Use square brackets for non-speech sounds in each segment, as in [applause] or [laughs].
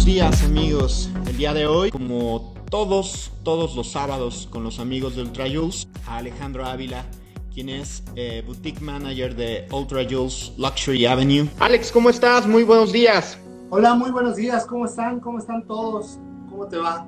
buenos días amigos. El día de hoy, como todos, todos los sábados con los amigos de Ultra Jules, a Alejandro Ávila, quien es eh, Boutique Manager de Ultra Jules Luxury Avenue. Alex, ¿cómo estás? Muy buenos días. Hola, muy buenos días. ¿Cómo están? ¿Cómo están todos? ¿Cómo te va?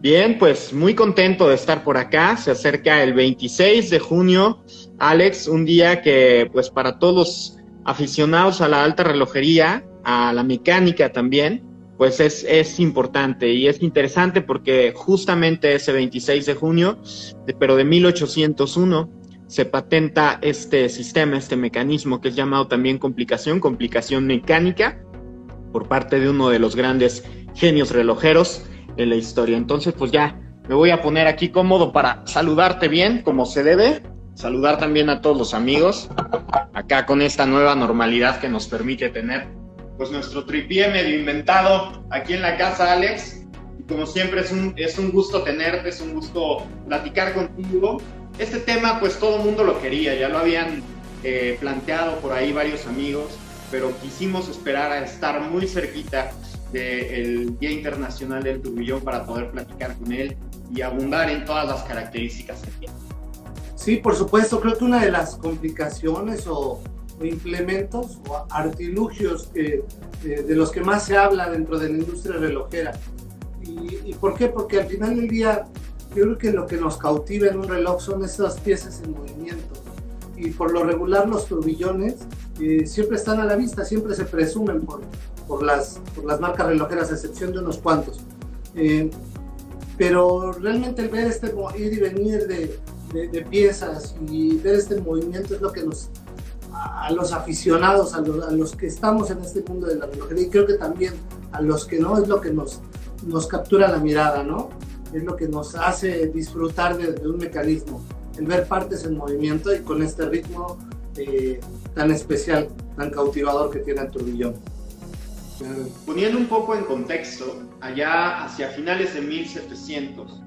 Bien, pues muy contento de estar por acá. Se acerca el 26 de junio, Alex, un día que pues para todos los aficionados a la alta relojería, a la mecánica también, pues es, es importante y es interesante porque justamente ese 26 de junio, pero de 1801, se patenta este sistema, este mecanismo que es llamado también complicación, complicación mecánica, por parte de uno de los grandes genios relojeros en la historia. Entonces, pues ya me voy a poner aquí cómodo para saludarte bien, como se debe, saludar también a todos los amigos, acá con esta nueva normalidad que nos permite tener pues nuestro tripié medio inventado aquí en la casa, Alex. Y como siempre es un, es un gusto tenerte, es un gusto platicar contigo. Este tema pues todo el mundo lo quería, ya lo habían eh, planteado por ahí varios amigos, pero quisimos esperar a estar muy cerquita del Día Internacional del Turbillón para poder platicar con él y abundar en todas las características que tiene. Sí, por supuesto, creo que una de las complicaciones o, implementos o artilugios que, eh, de los que más se habla dentro de la industria relojera. ¿Y, ¿Y por qué? Porque al final del día yo creo que lo que nos cautiva en un reloj son esas piezas en movimiento. Y por lo regular los turbillones eh, siempre están a la vista, siempre se presumen por, por, las, por las marcas relojeras, a excepción de unos cuantos. Eh, pero realmente el ver este ir y venir de, de, piezas y ver este movimiento es lo que nos, a, los aficionados, a los, que estamos en este mundo de la relojería y creo que también a los que no, es lo que nos, nos captura la mirada, ¿no? Es lo que nos hace disfrutar de, de un mecanismo, el ver partes en movimiento y con este ritmo eh, tan especial, tan cautivador que tiene el turbillón. Poniendo un poco en contexto, allá hacia finales de 1700,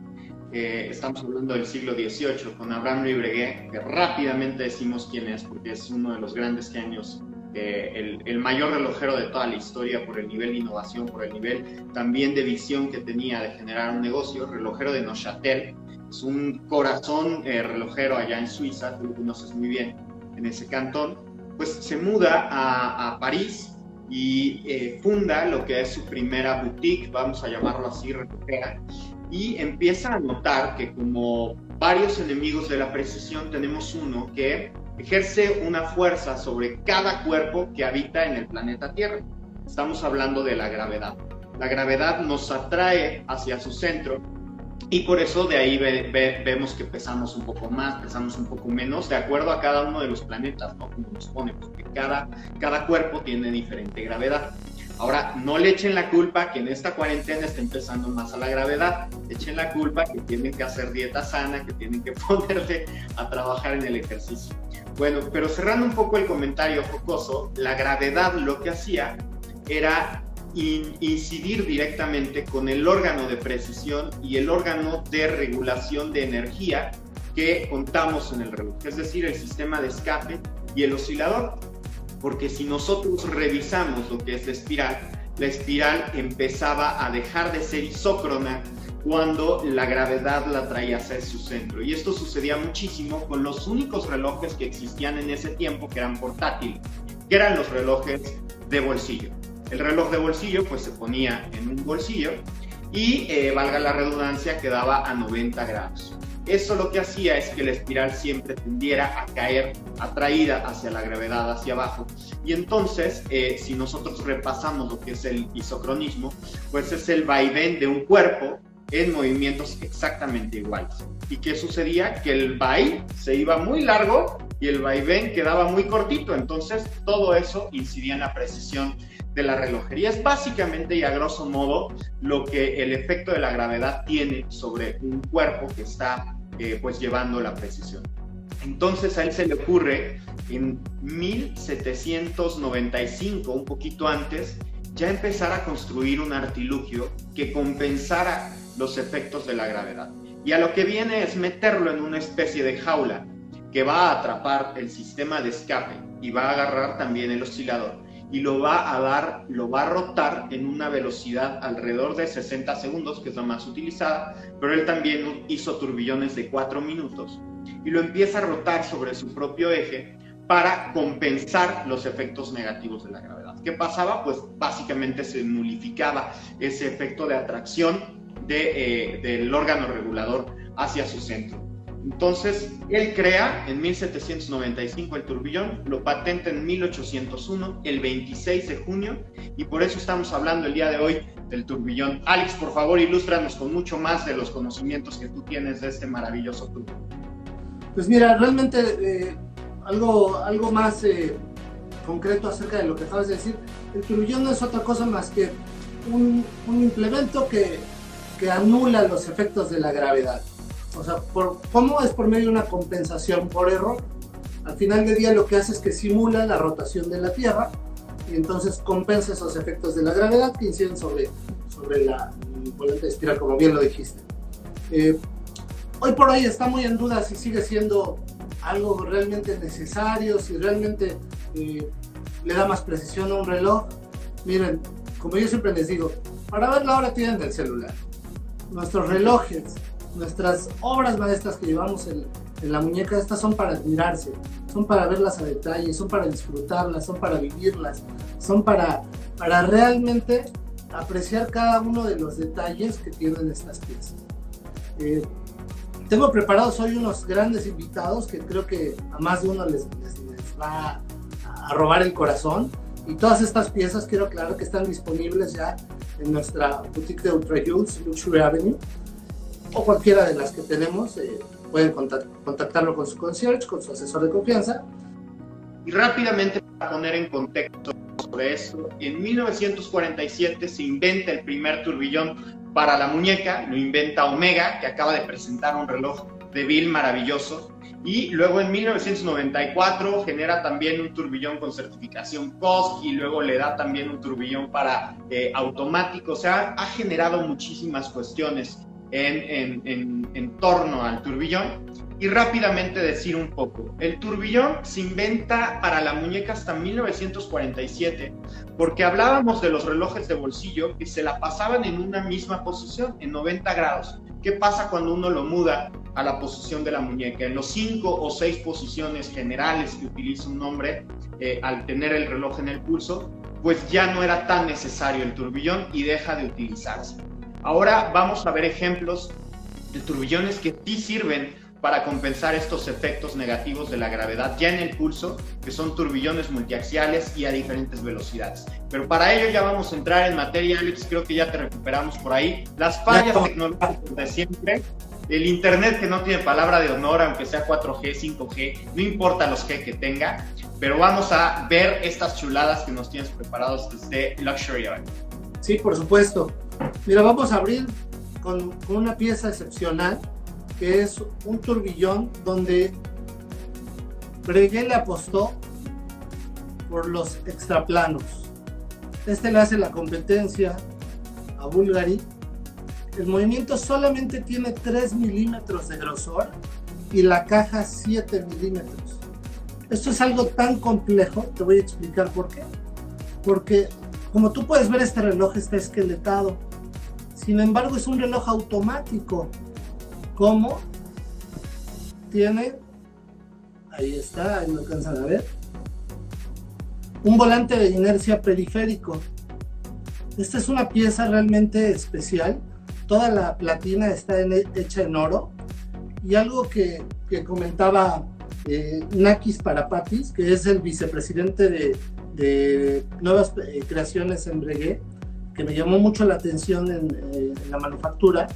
eh, estamos hablando del siglo XVIII, con Abraham Louis que rápidamente decimos quién es, porque es uno de los grandes genios, eh, el, el, mayor relojero de toda la historia por el nivel de innovación, por el nivel también de visión que tenía de generar un negocio, relojero de Neuchâtel, es un corazón eh, relojero allá en Suiza, tú lo conoces muy bien, en ese cantón, pues se muda a, a París y eh, funda lo que es su primera boutique, vamos a llamarlo así, relojera, y empieza a notar que como varios enemigos de la precisión tenemos uno que ejerce una fuerza sobre cada cuerpo que habita en el planeta Tierra. Estamos hablando de la gravedad. La gravedad nos atrae hacia su centro y por eso de ahí vemos que pesamos un poco más, pesamos un poco menos, de acuerdo a cada uno de los planetas, ¿no? Como nos pone, porque cada, cada cuerpo tiene diferente gravedad. Ahora, no le echen la culpa que en esta cuarentena está empezando más a la gravedad. Echen la culpa que tienen que hacer dieta sana, que tienen que [laughs] ponerse a trabajar en el ejercicio. Bueno, pero cerrando un poco el comentario jocoso, la gravedad lo que hacía era incidir directamente con el órgano de precisión y el órgano de regulación de energía que contamos en el reloj, es decir, el sistema de escape y el oscilador. Porque si nosotros revisamos lo que es la espiral, la espiral empezaba a dejar de ser isócrona cuando la gravedad la traía hacia su centro. Y esto sucedía muchísimo con los únicos relojes que existían en ese tiempo que eran portátiles, que eran los relojes de bolsillo. El reloj de bolsillo pues se ponía en un bolsillo y, eh, valga la redundancia, quedaba a 90 grados. Eso lo que hacía es que la espiral siempre tendiera a caer atraída hacia la gravedad, hacia abajo. Y entonces, eh, si nosotros repasamos lo que es el isocronismo, pues es el vaivén de un cuerpo en movimientos exactamente iguales. ¿Y qué sucedía? Que el vai se iba muy largo y el vaivén quedaba muy cortito. Entonces, todo eso incidía en la precisión de la relojería. Es básicamente y a grosso modo lo que el efecto de la gravedad tiene sobre un cuerpo que está eh, pues llevando la precisión. Entonces a él se le ocurre en 1795, un poquito antes, ya empezar a construir un artilugio que compensara los efectos de la gravedad. Y a lo que viene es meterlo en una especie de jaula que va a atrapar el sistema de escape y va a agarrar también el oscilador y lo va a dar, lo va a rotar en una velocidad alrededor de 60 segundos, que es la más utilizada, pero él también hizo turbillones de 4 minutos y lo empieza a rotar sobre su propio eje para compensar los efectos negativos de la gravedad. ¿Qué pasaba? Pues básicamente se nulificaba ese efecto de atracción eh, del órgano regulador hacia su centro. Entonces, él crea en 1795 el turbillón, lo patenta en 1801, el 26 de junio, y por eso estamos hablando el día de hoy del turbillón. Alex, por favor, ilústranos con mucho más de los conocimientos que tú tienes de este maravilloso turbillón. Pues mira, realmente eh, algo, algo más eh, concreto acerca de lo que acabas de decir, el turbillón no es otra cosa más que un, un implemento que, que anula los efectos de la gravedad. O sea, por, ¿cómo es por medio de una compensación por error? Al final del día lo que hace es que simula la rotación de la Tierra y entonces compensa esos efectos de la gravedad que inciden sobre, sobre la volante espiral, como bien lo dijiste. Eh, hoy por hoy está muy en duda si sigue siendo algo realmente necesario, si realmente eh, le da más precisión a un reloj. Miren, como yo siempre les digo, para ver la hora tienen del celular. Nuestros relojes, nuestras obras maestras que llevamos en, la muñeca, estas son para admirarse, son para verlas a detalle, son para disfrutarlas, son para vivirlas, son para, para realmente apreciar cada uno de los detalles que tienen estas piezas. Eh, tengo preparados hoy unos grandes invitados que creo que a más de uno les, va a, robar el corazón. Y todas estas piezas quiero aclarar que están disponibles ya en nuestra boutique de Ultra Hills, Luxury Avenue o cualquiera de las que tenemos, eh, pueden contactarlo con su concierge, con su asesor de confianza. Y rápidamente para poner en contexto sobre esto, en 1947 se inventa el primer turbillón para la muñeca, lo inventa Omega, que acaba de presentar un reloj de Bill maravilloso. Y luego en 1994 genera también un turbillón con certificación COSC y luego le da también un turbillón para eh, automático. O sea, ha generado muchísimas cuestiones en, torno al turbillón y rápidamente decir un poco. El turbillón se inventa para la muñeca hasta 1947 porque hablábamos de los relojes de bolsillo que se la pasaban en una misma posición, en 90 grados. ¿Qué pasa cuando uno lo muda a la posición de la muñeca? En los cinco o seis posiciones generales que utiliza un hombre eh, al tener el reloj en el pulso, pues ya no era tan necesario el turbillón y deja de utilizarse. Ahora vamos a ver ejemplos de turbillones que sí sirven para compensar estos efectos negativos de la gravedad ya en el pulso, que son turbillones multiaxiales y a diferentes velocidades. Pero para ello ya vamos a entrar en materia, Alex, creo que ya te recuperamos por ahí. Las fallas tecnológicas de siempre, el Internet que no tiene palabra de honor, aunque sea 4G, 5G, no importa los G que tenga, pero vamos a ver estas chuladas que nos tienes preparados desde Luxury Event. Sí, por supuesto. Mira, vamos a abrir con, una pieza excepcional que es un turbillón donde Breguet le apostó por los extraplanos. Este le hace la competencia a Bulgari. El movimiento solamente tiene 3 milímetros de grosor y la caja 7 milímetros. Esto es algo tan complejo, te voy a explicar por qué. Porque como tú puedes ver, este reloj está esqueletado. Sin embargo, es un reloj automático. ¿Cómo? Tiene, ahí está, ahí lo alcanzan a ver, un volante de inercia periférico. Esta es una pieza realmente especial. Toda la platina está hecha en oro. Y algo que, comentaba eh, Nakis Parapatis, que es el vicepresidente de, de nuevas eh, creaciones en Breguet, que me llamó mucho la atención eh, en, la manufactura,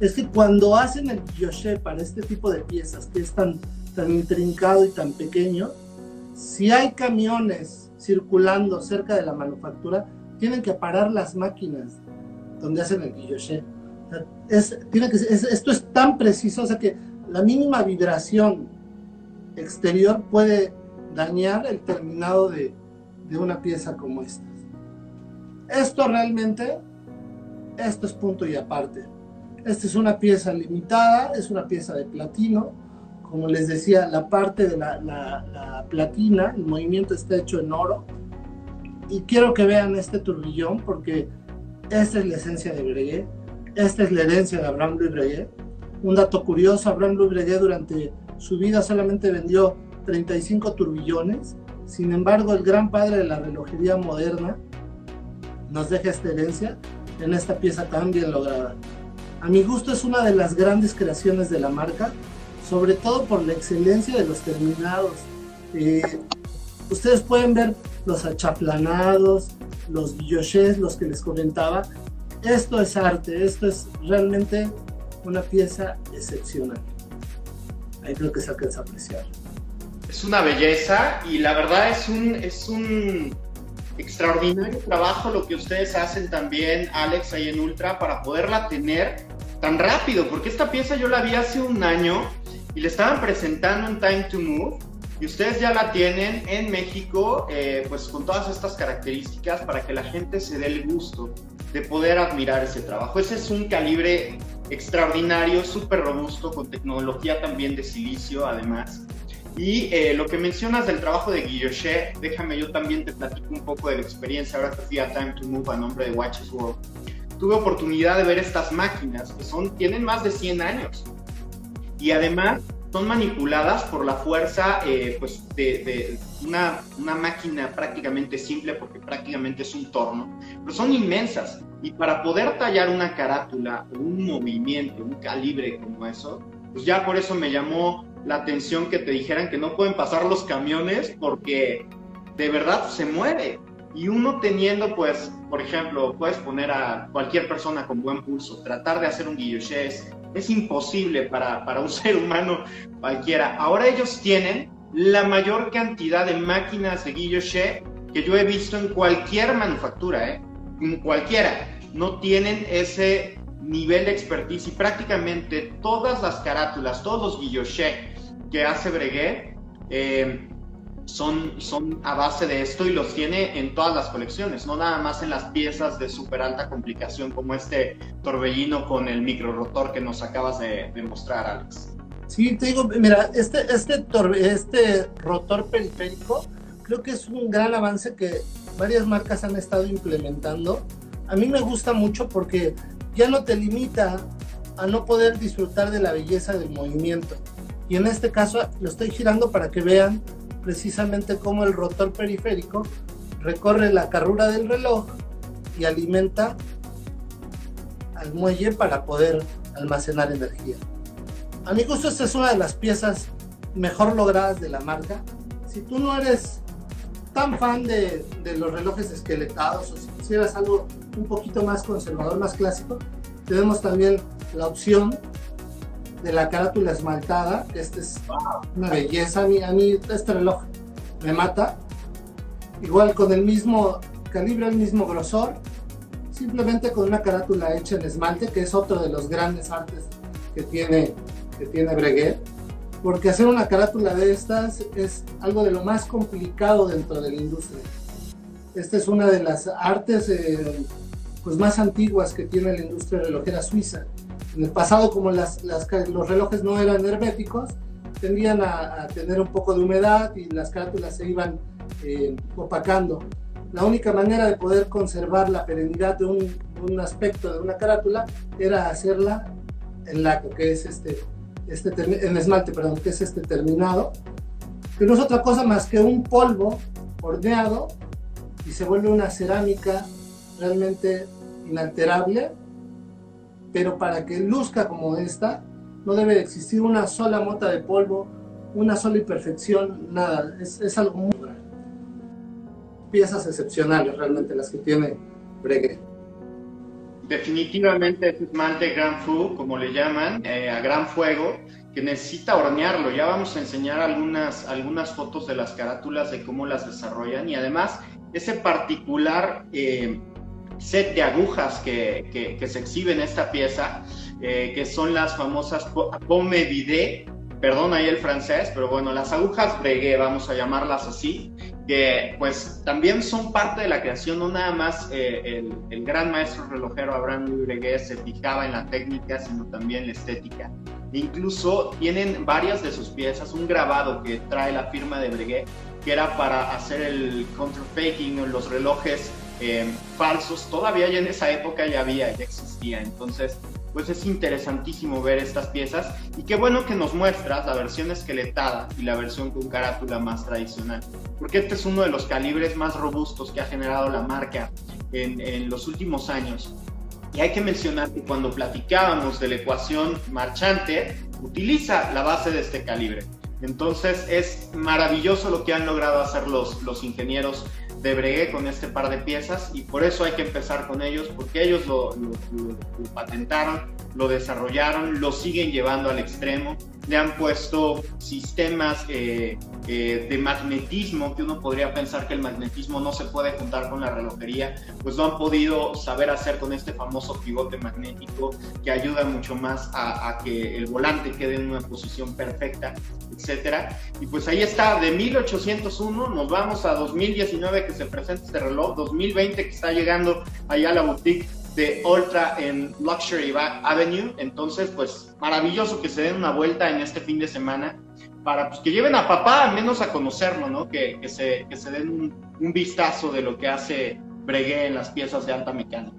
es que cuando hacen el guilloché para este tipo de piezas, que es tan, tan intrincado y tan pequeño, si hay camiones circulando cerca de la manufactura, tienen que parar las máquinas donde hacen el guilloché. Es, tiene que, esto es tan preciso, o sea que la mínima vibración exterior puede dañar el terminado de, de una pieza como esta. Esto realmente, esto es punto y aparte. Esta es una pieza limitada, es una pieza de platino. Como les decía, la parte de la, la, platina, el movimiento está hecho en oro. y quiero que vean este turbillón porque esta es la esencia de Breguet, esta es la herencia de Abraham Louis Breguet. Un dato curioso, Abraham Louis Breguet durante su vida solamente vendió 35 turbillones, sin embargo el gran padre de la relojería moderna nos deja esta herencia en esta pieza tan bien lograda. A mi gusto es una de las grandes creaciones de la marca, sobre todo por la excelencia de los terminados. Eh, ustedes pueden ver los achaplanados, los guillochés, los que les comentaba. Esto es arte, esto es realmente una pieza excepcional. Ahí creo que se alcanza a apreciar. Es una belleza y la verdad es un, es un extraordinario trabajo lo que ustedes hacen también, Alex, ahí en Ultra, para poderla tener tan rápido, porque esta pieza yo la vi hace un año y le estaban presentando un Time to Move y ustedes ya la tienen en México, eh, pues con todas estas características para que la gente se dé el gusto de poder admirar ese trabajo. Ese es un calibre extraordinario, súper robusto, con tecnología también de silicio además. Y eh, lo que mencionas del trabajo de Guillochet, déjame yo también te platico un poco de la experiencia. Ahora que fui a Time to Move a nombre de Watches World. Tuve oportunidad de ver estas máquinas que son, tienen más de 100 años. Y además son manipuladas por la fuerza eh, pues de, una, una, máquina prácticamente simple porque prácticamente es un torno, pero son inmensas. Y para poder tallar una carátula un movimiento, un calibre como eso, pues ya por eso me llamó la atención que te dijeran que no pueden pasar los camiones porque de verdad se mueve. Y uno teniendo, pues, por ejemplo, puedes poner a cualquier persona con buen pulso, tratar de hacer un guilloché es, imposible para, para un [laughs] ser humano cualquiera. Ahora ellos tienen la mayor cantidad de máquinas de guilloché que yo he visto en cualquier manufactura, ¿eh? En cualquiera. No tienen ese nivel de expertise y prácticamente todas las carátulas, todos los guilloché que hace Breguet eh, son, son a base de esto y los tiene en todas las colecciones, no nada más en las piezas de súper alta complicación como este torbellino con el micro rotor que nos acabas de, mostrar, Alex. Sí, te digo, mira, este, este, este rotor periférico creo que es un gran avance que varias marcas han estado implementando. A mí me gusta mucho porque ya no te limita a no poder disfrutar de la belleza del movimiento. Y en este caso lo estoy girando para que vean precisamente cómo el rotor periférico recorre la carrura del reloj y alimenta al muelle para poder almacenar energía. A mi gusto esta es una de las piezas mejor logradas de la marca. Si tú no eres tan fan de, de los relojes esqueletados o si quisieras algo un poquito más conservador, más clásico, tenemos también la opción de la carátula esmaltada. Este es una belleza. A mí, a mí este reloj me mata. Igual con el mismo calibre, el mismo grosor. Simplemente con una carátula hecha en esmalte, que es otro de los grandes artes que tiene, que tiene Breguet. Porque hacer una carátula de estas es algo de lo más complicado dentro de la industria. Esta es una de las artes eh, pues más antiguas que tiene la industria relojera suiza en el pasado, como las, los relojes no eran herméticos, tendían a, tener un poco de humedad y las carátulas se iban eh, opacando. La única manera de poder conservar la perennidad de un, aspecto de una carátula era hacerla en laco, que es este, este en esmalte, perdón, que es este terminado, que no es otra cosa más que un polvo horneado y se vuelve una cerámica realmente inalterable pero para que luzca como esta, no debe existir una sola mota de polvo, una sola imperfección, nada, es, es algo muy... Piezas excepcionales realmente las que tiene Breguet. Definitivamente es esmalte Gran Fu, como le llaman, eh, a gran fuego, que necesita hornearlo. Ya vamos a enseñar algunas, algunas fotos de las carátulas, de cómo las desarrollan y además ese particular... Eh, set de agujas que, se exhibe en esta pieza, eh, que son las famosas pomme vide, perdón ahí el francés, pero bueno, las agujas breguet, vamos a llamarlas así, que pues también son parte de la creación, no nada más eh, el, gran maestro relojero Abraham Breguet se fijaba en la técnica, sino también la estética. Incluso tienen varias de sus piezas, un grabado que trae la firma de Breguet, que era para hacer el counterfaking, los relojes eh, falsos, todavía ya en esa época ya había, ya existía. Entonces, pues es interesantísimo ver estas piezas y qué bueno que nos muestras la versión esqueletada y la versión con carátula más tradicional, porque este es uno de los calibres más robustos que ha generado la marca en, en los últimos años. Y hay que mencionar que cuando platicábamos de la ecuación marchante, utiliza la base de este calibre. Entonces es maravilloso lo que han logrado hacer los, los ingenieros de Breguet con este par de piezas y por eso hay que empezar con ellos, porque ellos lo, patentaron, lo desarrollaron, lo siguen llevando al extremo, le han puesto sistemas eh, eh, de magnetismo, que uno podría pensar que el magnetismo no se puede juntar con la relojería, pues lo han podido saber hacer con este famoso pivote magnético que ayuda mucho más a, que el volante quede en una posición perfecta, etcétera. Y pues ahí está, de 1801 nos vamos a 2019 que se presenta este reloj, 2020 que está llegando allá a la boutique de Ultra en Luxury Avenue. Entonces, pues maravilloso que se den una vuelta en este fin de semana para pues, que lleven a papá al menos a conocerlo, ¿no? Que, que, se, que se den un, vistazo de lo que hace Breguet en las piezas de alta mecánica.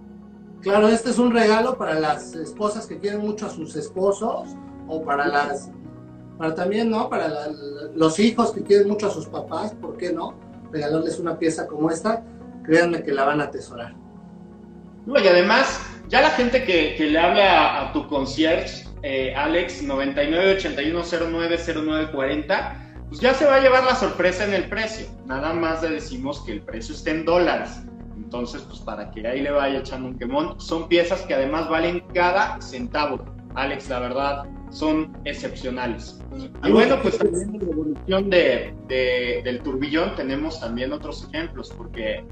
Claro, este es un regalo para las esposas que quieren mucho a sus esposos o para las, para también, ¿no? Para los hijos que quieren mucho a sus papás, ¿por qué no? Regalarles una pieza como esta, créanme que la van a atesorar. No, y además, ya la gente que, que le habla a, tu concierge, eh, Alex, 9981090940, pues ya se va a llevar la sorpresa en el precio. Nada más le decimos que el precio esté en dólares. Entonces, pues para que ahí le vaya echando un quemón, son piezas que además valen cada centavo. Alex, la verdad, son excepcionales. Y bueno, pues también en la evolución de, de, del turbillón tenemos también otros ejemplos, porque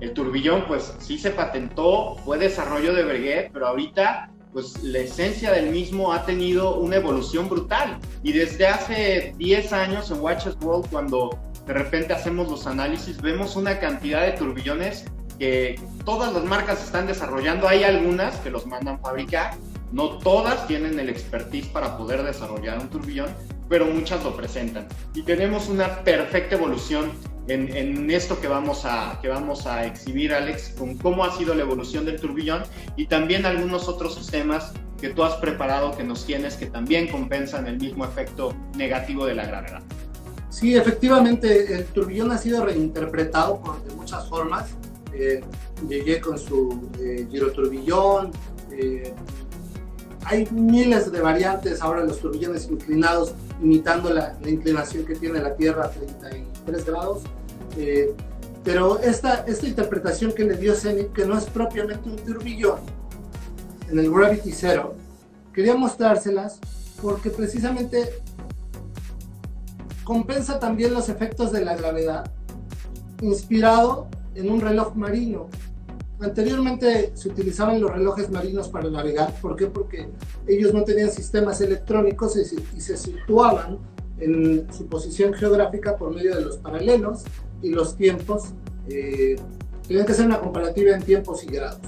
el turbillón, pues sí se patentó, fue desarrollo de Breguet, pero ahorita pues la esencia del mismo ha tenido una evolución brutal. Y desde hace 10 años en Watches World, cuando de repente hacemos los análisis, vemos una cantidad de turbillones que todas las marcas están desarrollando. Hay algunas que los mandan fabricar, no todas tienen el expertise para poder desarrollar un turbillón, pero muchas lo presentan. Y tenemos una perfecta evolución en, en, esto que vamos, a, que vamos a exhibir, Alex, con cómo ha sido la evolución del turbillón y también algunos otros sistemas que tú has preparado, que nos tienes, que también compensan el mismo efecto negativo de la gravedad. Sí, efectivamente, el turbillón ha sido reinterpretado por, de muchas formas. Eh, llegué con su eh, giroturbillón, eh, hay miles de variantes ahora los turbillones inclinados, imitando la, inclinación que tiene la Tierra a 33 grados. Eh, pero esta, esta interpretación que le dio Zenith, que no es propiamente un turbillón, en el Gravity Zero, quería mostrárselas porque precisamente compensa también los efectos de la gravedad, inspirado en un reloj marino Anteriormente se utilizaban los relojes marinos para navegar. ¿Por qué? Porque ellos no tenían sistemas electrónicos y se situaban en su posición geográfica por medio de los paralelos y los tiempos. Eh, tenían que hacer una comparativa en tiempos y grados.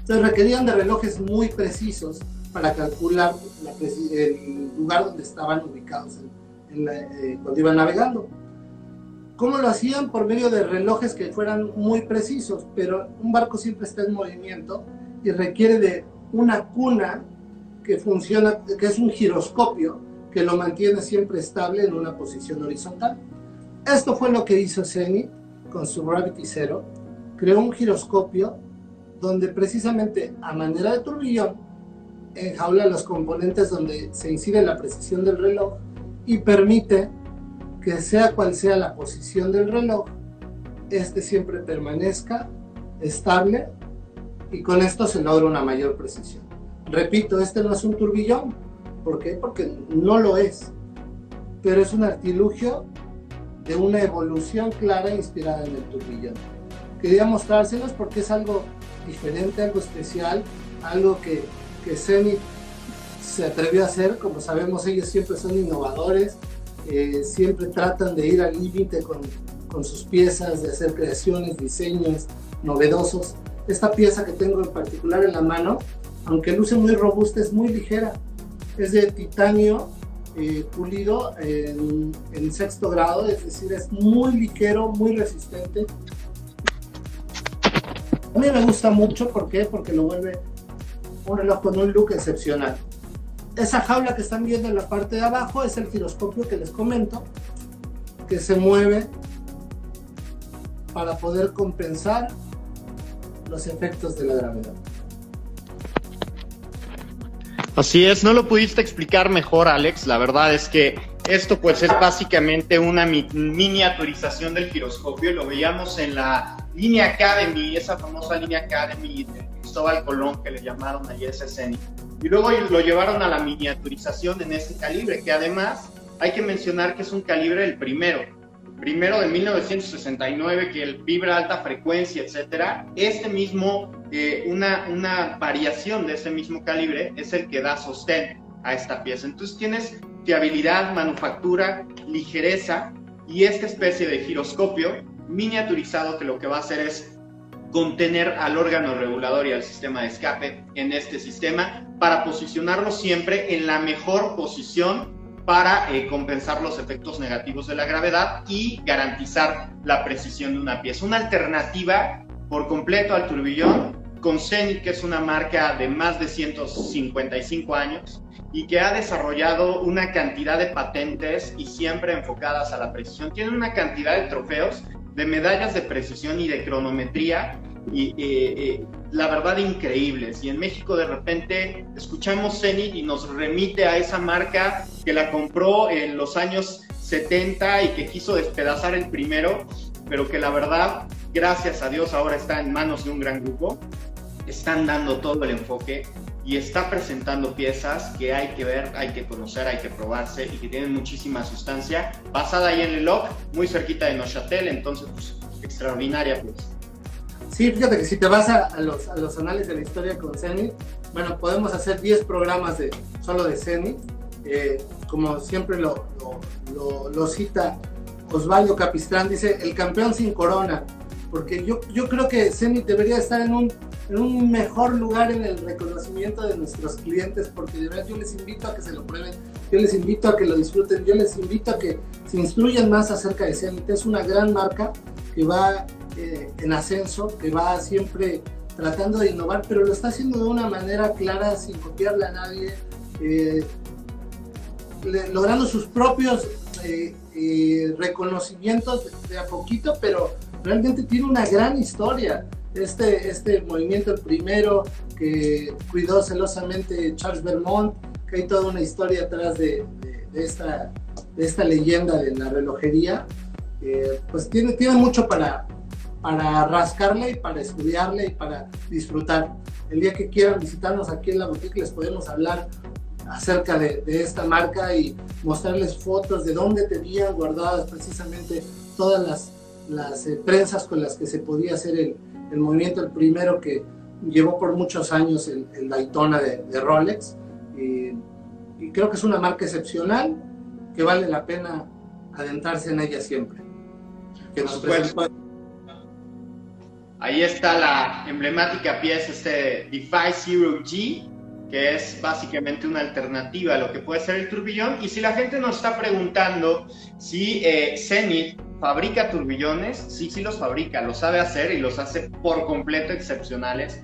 Entonces requerían de relojes muy precisos para calcular la, el lugar donde estaban ubicados en, en la, eh, cuando iban navegando. ¿Cómo lo hacían? Por medio de relojes que fueran muy precisos, pero un barco siempre está en movimiento y requiere de una cuna que funciona, que es un giroscopio que lo mantiene siempre estable en una posición horizontal. Esto fue lo que hizo Zenith con su Gravity Zero. Creó un giroscopio donde precisamente a manera de turbillón enjaula los componentes donde se incide la precisión del reloj y permite que sea cual sea la posición del reloj, este siempre permanezca estable y con esto se logra una mayor precisión. Repito, este no es un turbillón. ¿Por qué? Porque no lo es. Pero es un artilugio de una evolución clara inspirada en el turbillón. Quería mostrárselos porque es algo diferente, algo especial, algo que, que Zenith se atrevió a hacer. Como sabemos, ellos siempre son innovadores, eh, siempre tratan de ir al límite con, con sus piezas, de hacer creaciones, diseños novedosos. Esta pieza que tengo en particular en la mano, aunque luce muy robusta, es muy ligera. Es de titanio eh, pulido en, sexto grado, es decir, es muy ligero, muy resistente. A mí me gusta mucho, ¿por qué? Porque lo vuelve un reloj con un look excepcional. Esa jaula que están viendo en la parte de abajo es el giroscopio que les comento, que se mueve para poder compensar los efectos de la gravedad. Así es, no lo pudiste explicar mejor, Alex. La verdad es que esto pues es básicamente una miniaturización del giroscopio. Lo veíamos en la línea Academy, esa famosa línea Academy de Cristóbal Colón que le llamaron a ese Y luego lo llevaron a la miniaturización en este calibre, que además hay que mencionar que es un calibre el primero primero de 1969, que el vibra alta frecuencia, etcétera, este mismo, eh, una, una variación de ese mismo calibre es el que da sostén a esta pieza. Entonces tienes fiabilidad, manufactura, ligereza y esta especie de giroscopio miniaturizado que lo que va a hacer es contener al órgano regulador y al sistema de escape en este sistema para posicionarlo siempre en la mejor posición para eh, compensar los efectos negativos de la gravedad y garantizar la precisión de una pieza. Una alternativa por completo al turbillón con Zenith, que es una marca de más de 155 años y que ha desarrollado una cantidad de patentes y siempre enfocadas a la precisión. Tiene una cantidad de trofeos, de medallas de precisión y de cronometría y, la verdad increíbles. Y en México de repente escuchamos Zenith y nos remite a esa marca que la compró en los años 70 y que quiso despedazar el primero, pero que la verdad, gracias a Dios, ahora está en manos de un gran grupo. Están dando todo el enfoque y está presentando piezas que hay que ver, hay que conocer, hay que probarse y que tienen muchísima sustancia, basada ahí en Leloc, muy cerquita de Neuchâtel, entonces pues, extraordinaria pues. Sí, fíjate que si te vas a, los, a los anales de la historia con Zenith, bueno, podemos hacer 10 programas de, solo de Zenith. Eh, como siempre lo, lo, lo, cita Osvaldo Capistrán, dice, el campeón sin corona, porque yo, yo creo que Zenith debería estar en un, un mejor lugar en el reconocimiento de nuestros clientes, porque de verdad yo les invito a que se lo prueben, yo les invito a que lo disfruten, yo les invito a que se instruyan más acerca de Zenith. Es una gran marca que va eh, en ascenso, que va siempre tratando de innovar, pero lo está haciendo de una manera clara, sin copiarle a nadie, eh, logrando sus propios eh, reconocimientos de, a poquito, pero realmente tiene una gran historia. Este, este movimiento, primero que cuidó celosamente Charles Vermont, que hay toda una historia atrás de, esta, de esta leyenda de la relojería, pues tiene, tiene mucho para, para rascarle y para estudiarle y para disfrutar. El día que quieran visitarnos aquí en la boutique les podemos hablar acerca de, esta marca y mostrarles fotos de dónde tenían guardadas precisamente todas las, las eh, prensas con las que se podía hacer el, el, movimiento, el primero que llevó por muchos años el, el Daytona de, de Rolex. Y, y creo que es una marca excepcional que vale la pena adentrarse en ella siempre. Que nos Ahí está la emblemática pieza, este DeFi Zero G, que es básicamente una alternativa a lo que puede ser el turbillón. Y si la gente nos está preguntando si eh, Zenith fabrica turbillones, sí, sí los fabrica, lo sabe hacer y los hace por completo excepcionales.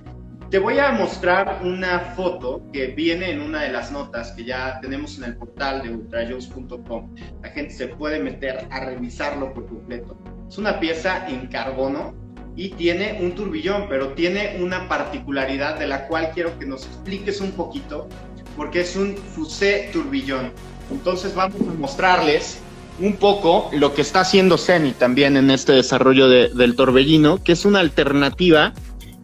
Te voy a mostrar una foto que viene en una de las notas que ya tenemos en el portal de ultrajones.com. La gente se puede meter a revisarlo por completo. Es una pieza en carbono y tiene un turbillón, pero tiene una particularidad de la cual quiero que nos expliques un poquito, porque es un fusé turbillón. Entonces vamos a mostrarles un poco lo que está haciendo Ceni también en este desarrollo del torbellino, que es una alternativa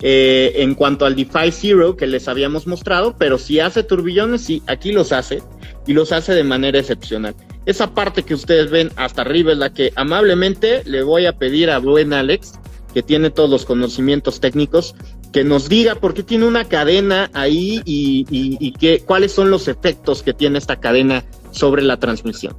eh, en cuanto al DeFi Zero que les habíamos mostrado, pero si hace turbillones, sí, aquí los hace y los hace de manera excepcional. Esa parte que ustedes ven hasta arriba es la que amablemente le voy a pedir a buen Alex que tiene todos los conocimientos técnicos, que nos diga por qué tiene una cadena ahí y, qué, cuáles son los efectos que tiene esta cadena sobre la transmisión.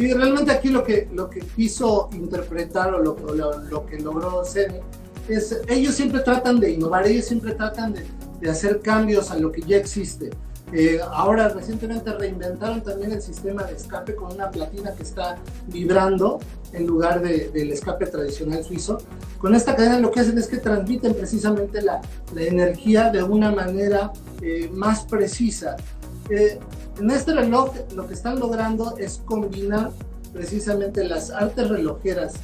Sí, realmente aquí lo que, lo que quiso interpretar o lo, lo, que logró hacer es, ellos siempre tratan de innovar, ellos siempre tratan de, de, hacer cambios a lo que ya existe. Eh, ahora recientemente reinventaron también el sistema de escape con una platina que está vibrando en lugar del escape tradicional suizo. Con esta cadena lo que hacen es que transmiten precisamente la, la energía de una manera eh, más precisa. Eh, en este reloj lo que están logrando es combinar precisamente las artes relojeras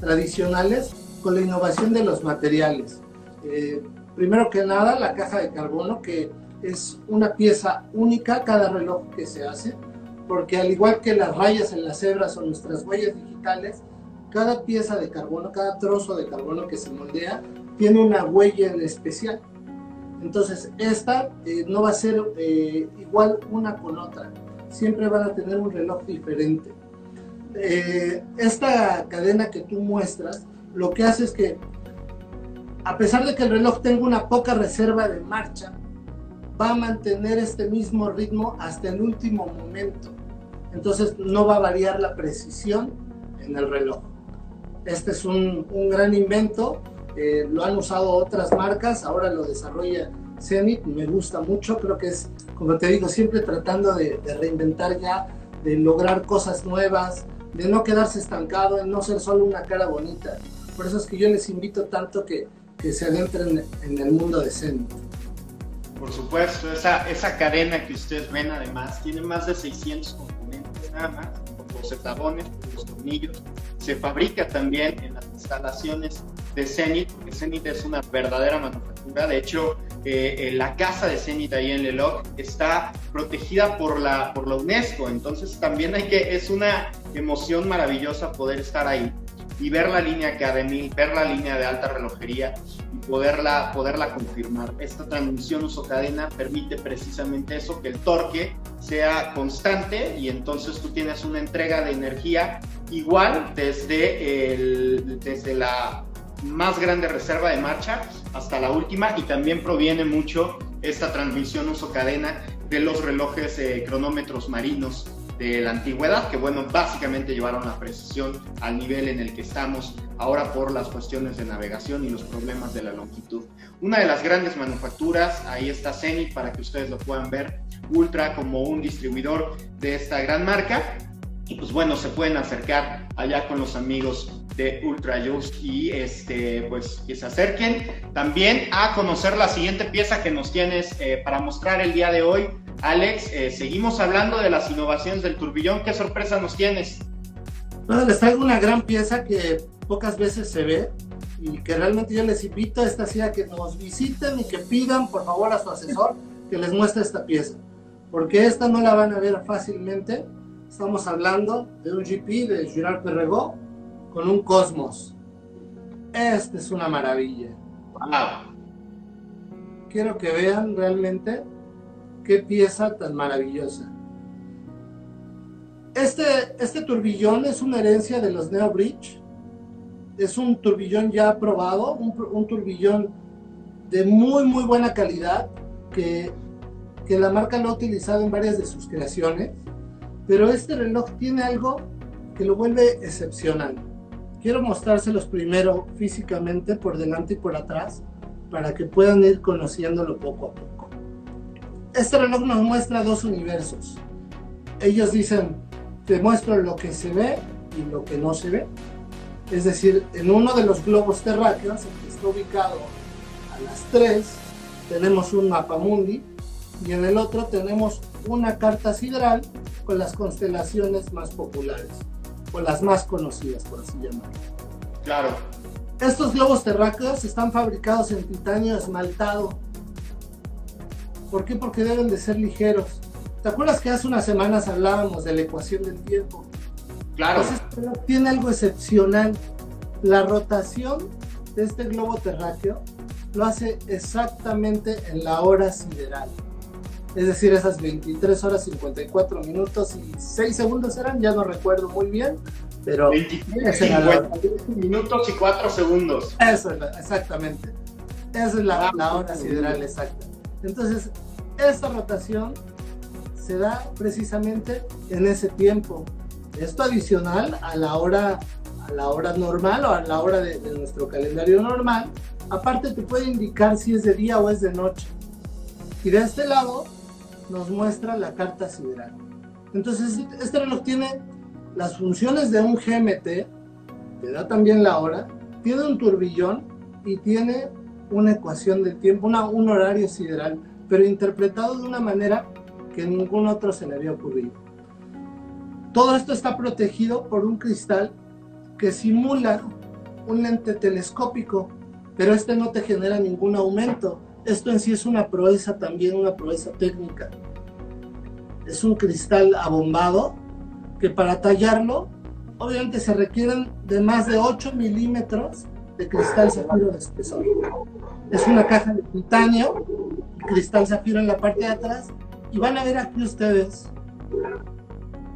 tradicionales con la innovación de los materiales. primero que nada, la caja de carbono que es una pieza única cada reloj que se hace, porque al igual que las rayas en las hebras o nuestras huellas digitales, cada pieza de carbono, cada trozo de carbono que se moldea, tiene una huella en especial. Entonces, esta eh, no va a ser eh, igual una con otra, siempre van a tener un reloj diferente. Eh, esta cadena que tú muestras, lo que hace es que, a pesar de que el reloj tenga una poca reserva de marcha, va a mantener este mismo ritmo hasta el último momento. Entonces no va a variar la precisión en el reloj. Este es un, un gran invento, eh, lo han usado otras marcas, ahora lo desarrolla Zenith, me gusta mucho, creo que es, como te digo, siempre tratando de, de reinventar ya, de lograr cosas nuevas, de no quedarse estancado, en no ser solo una cara bonita. Por eso es que yo les invito tanto que, que se adentren en el mundo de Zenith. Por supuesto, esa, esa cadena que ustedes ven además tiene más de 600 componentes nada los eslabones, los tornillos. Se fabrica también en las instalaciones de Zenith, porque Zenith es una verdadera manufactura. De hecho, eh, la casa de Zenith ahí en Leloc está protegida por la, por la UNESCO. Entonces también hay que, es una emoción maravillosa poder estar ahí y ver la línea Academy, ver la línea de alta relojería y poderla, poderla confirmar. Esta transmisión uso cadena permite precisamente eso, que el torque sea constante y entonces tú tienes una entrega de energía igual desde, el, desde la más grande reserva de marcha hasta la última y también proviene mucho esta transmisión uso cadena de los relojes eh, cronómetros marinos de la antigüedad, que bueno, básicamente llevaron la precisión al nivel en el que estamos ahora por las cuestiones de navegación y los problemas de la longitud. Una de las grandes manufacturas, ahí está Zenith para que ustedes lo puedan ver, Ultra como un distribuidor de esta gran marca. Y pues bueno, se pueden acercar allá con los amigos de Ultra Just y este, pues que se acerquen también a conocer la siguiente pieza que nos tienes eh, para mostrar el día de hoy. Alex, eh, seguimos hablando de las innovaciones del turbillón. ¿Qué sorpresa nos tienes? Bueno, les traigo una gran pieza que pocas veces se ve y que realmente yo les invito a esta silla que nos visiten y que pidan por favor a su asesor que les muestre esta pieza. Porque esta no la van a ver fácilmente. Estamos hablando de un GP de Girard Perregaux con un Cosmos. Esta es una maravilla. Wow. Quiero que vean realmente qué pieza tan maravillosa. Este, este turbillón es una herencia de los Neo Bridge. Es un turbillón ya aprobado, un, un turbillón de muy, muy buena calidad que, que la marca lo ha utilizado en varias de sus creaciones. Pero este reloj tiene algo que lo vuelve excepcional. Quiero mostrárselos primero físicamente por delante y por atrás para que puedan ir conociéndolo poco a poco este reloj nos muestra dos universos. Ellos dicen, te muestro lo que se ve y lo que no se ve. Es decir, en uno de los globos terráqueos, el que está ubicado a las 3, tenemos un mapa mundi y en el otro tenemos una carta sideral con las constelaciones más populares o las más conocidas, por así llamarlo. Claro. Estos globos terráqueos están fabricados en titanio esmaltado ¿Por qué? Porque deben de ser ligeros. ¿Te acuerdas que hace unas semanas hablábamos de la ecuación del tiempo? Claro. Pues tiene algo excepcional. La rotación de este globo terráqueo lo hace exactamente en la hora sideral. Es decir, esas 23 horas 54 minutos y 6 segundos eran, ya no recuerdo muy bien, pero... 23 minutos y 4 segundos. Eso, exactamente. Esa es la, la hora sideral exacta. Entonces, esta rotación se da precisamente en ese tiempo. Esto adicional a la hora, a la hora normal o a la hora de, nuestro calendario normal. Aparte te puede indicar si es de día o es de noche. Y de este lado nos muestra la carta sideral. Entonces, este reloj tiene las funciones de un GMT, te da también la hora, tiene un turbillón y tiene una ecuación del tiempo, una, un horario sideral, pero interpretado de una manera que ningún otro se le había ocurrido. Todo esto está protegido por un cristal que simula un lente telescópico, pero este no te genera ningún aumento. Esto en sí es una proeza también, una proeza técnica. Es un cristal abombado que para tallarlo, obviamente se requieren de más de 8 milímetros de cristal zafiro de espesor. Es una caja de titanio, cristal zafiro en la parte de atrás, y van a ver aquí ustedes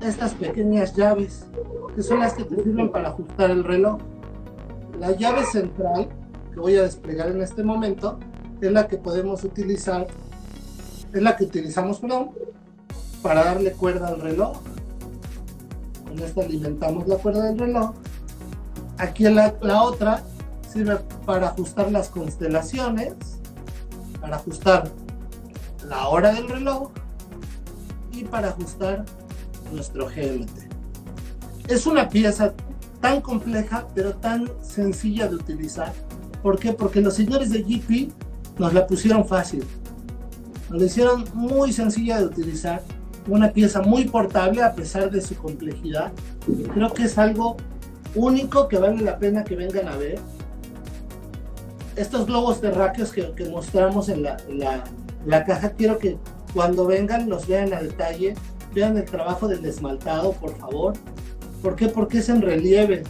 estas pequeñas llaves, que son las que te sirven para ajustar el reloj. La llave central, que voy a desplegar en este momento, es la que podemos utilizar, es la que utilizamos, para darle cuerda al reloj. Con esta alimentamos la cuerda del reloj. Aquí la, la otra sirve para ajustar las constelaciones, para ajustar la hora del reloj y para ajustar nuestro GMT. Es una pieza tan compleja pero tan sencilla de utilizar. ¿Por qué? Porque los señores de GP nos la pusieron fácil. Nos la hicieron muy sencilla de utilizar. Una pieza muy portable a pesar de su complejidad. Creo que es algo único que vale la pena que vengan a ver. Estos globos terráqueos que, mostramos en la caja, quiero que cuando vengan los vean a detalle, vean el trabajo del esmaltado, por favor. ¿Por qué? Porque es en relieve.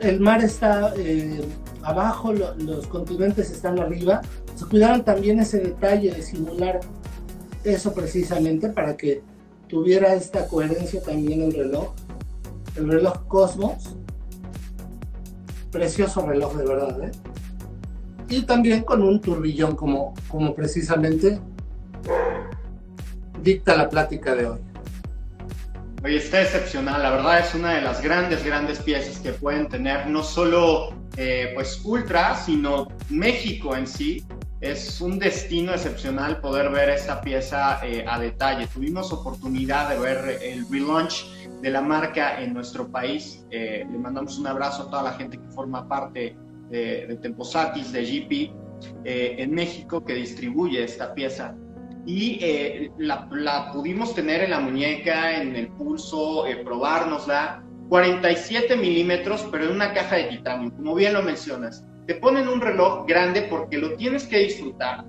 El mar está eh, abajo, los continentes están arriba. Se cuidaron también ese detalle de simular eso precisamente para que tuviera esta coherencia también el reloj. El reloj Cosmos. Precioso reloj de verdad, ¿eh? Y también con un turbillón como, como precisamente dicta la plática de hoy. Oye, está excepcional, la verdad es una de las grandes, grandes piezas que pueden tener no solo eh, pues Ultra, sino México en sí. Es un destino excepcional poder ver esta pieza eh, a detalle. Tuvimos oportunidad de ver el relaunch de la marca en nuestro país. Eh, le mandamos un abrazo a toda la gente que forma parte de, de Temposatis, de GP, en México, que distribuye esta pieza y la, pudimos tener en la muñeca, en el pulso, eh, probárnosla. 47 milímetros, pero en una caja de titanio, como bien lo mencionas. Te ponen un reloj grande porque lo tienes que disfrutar,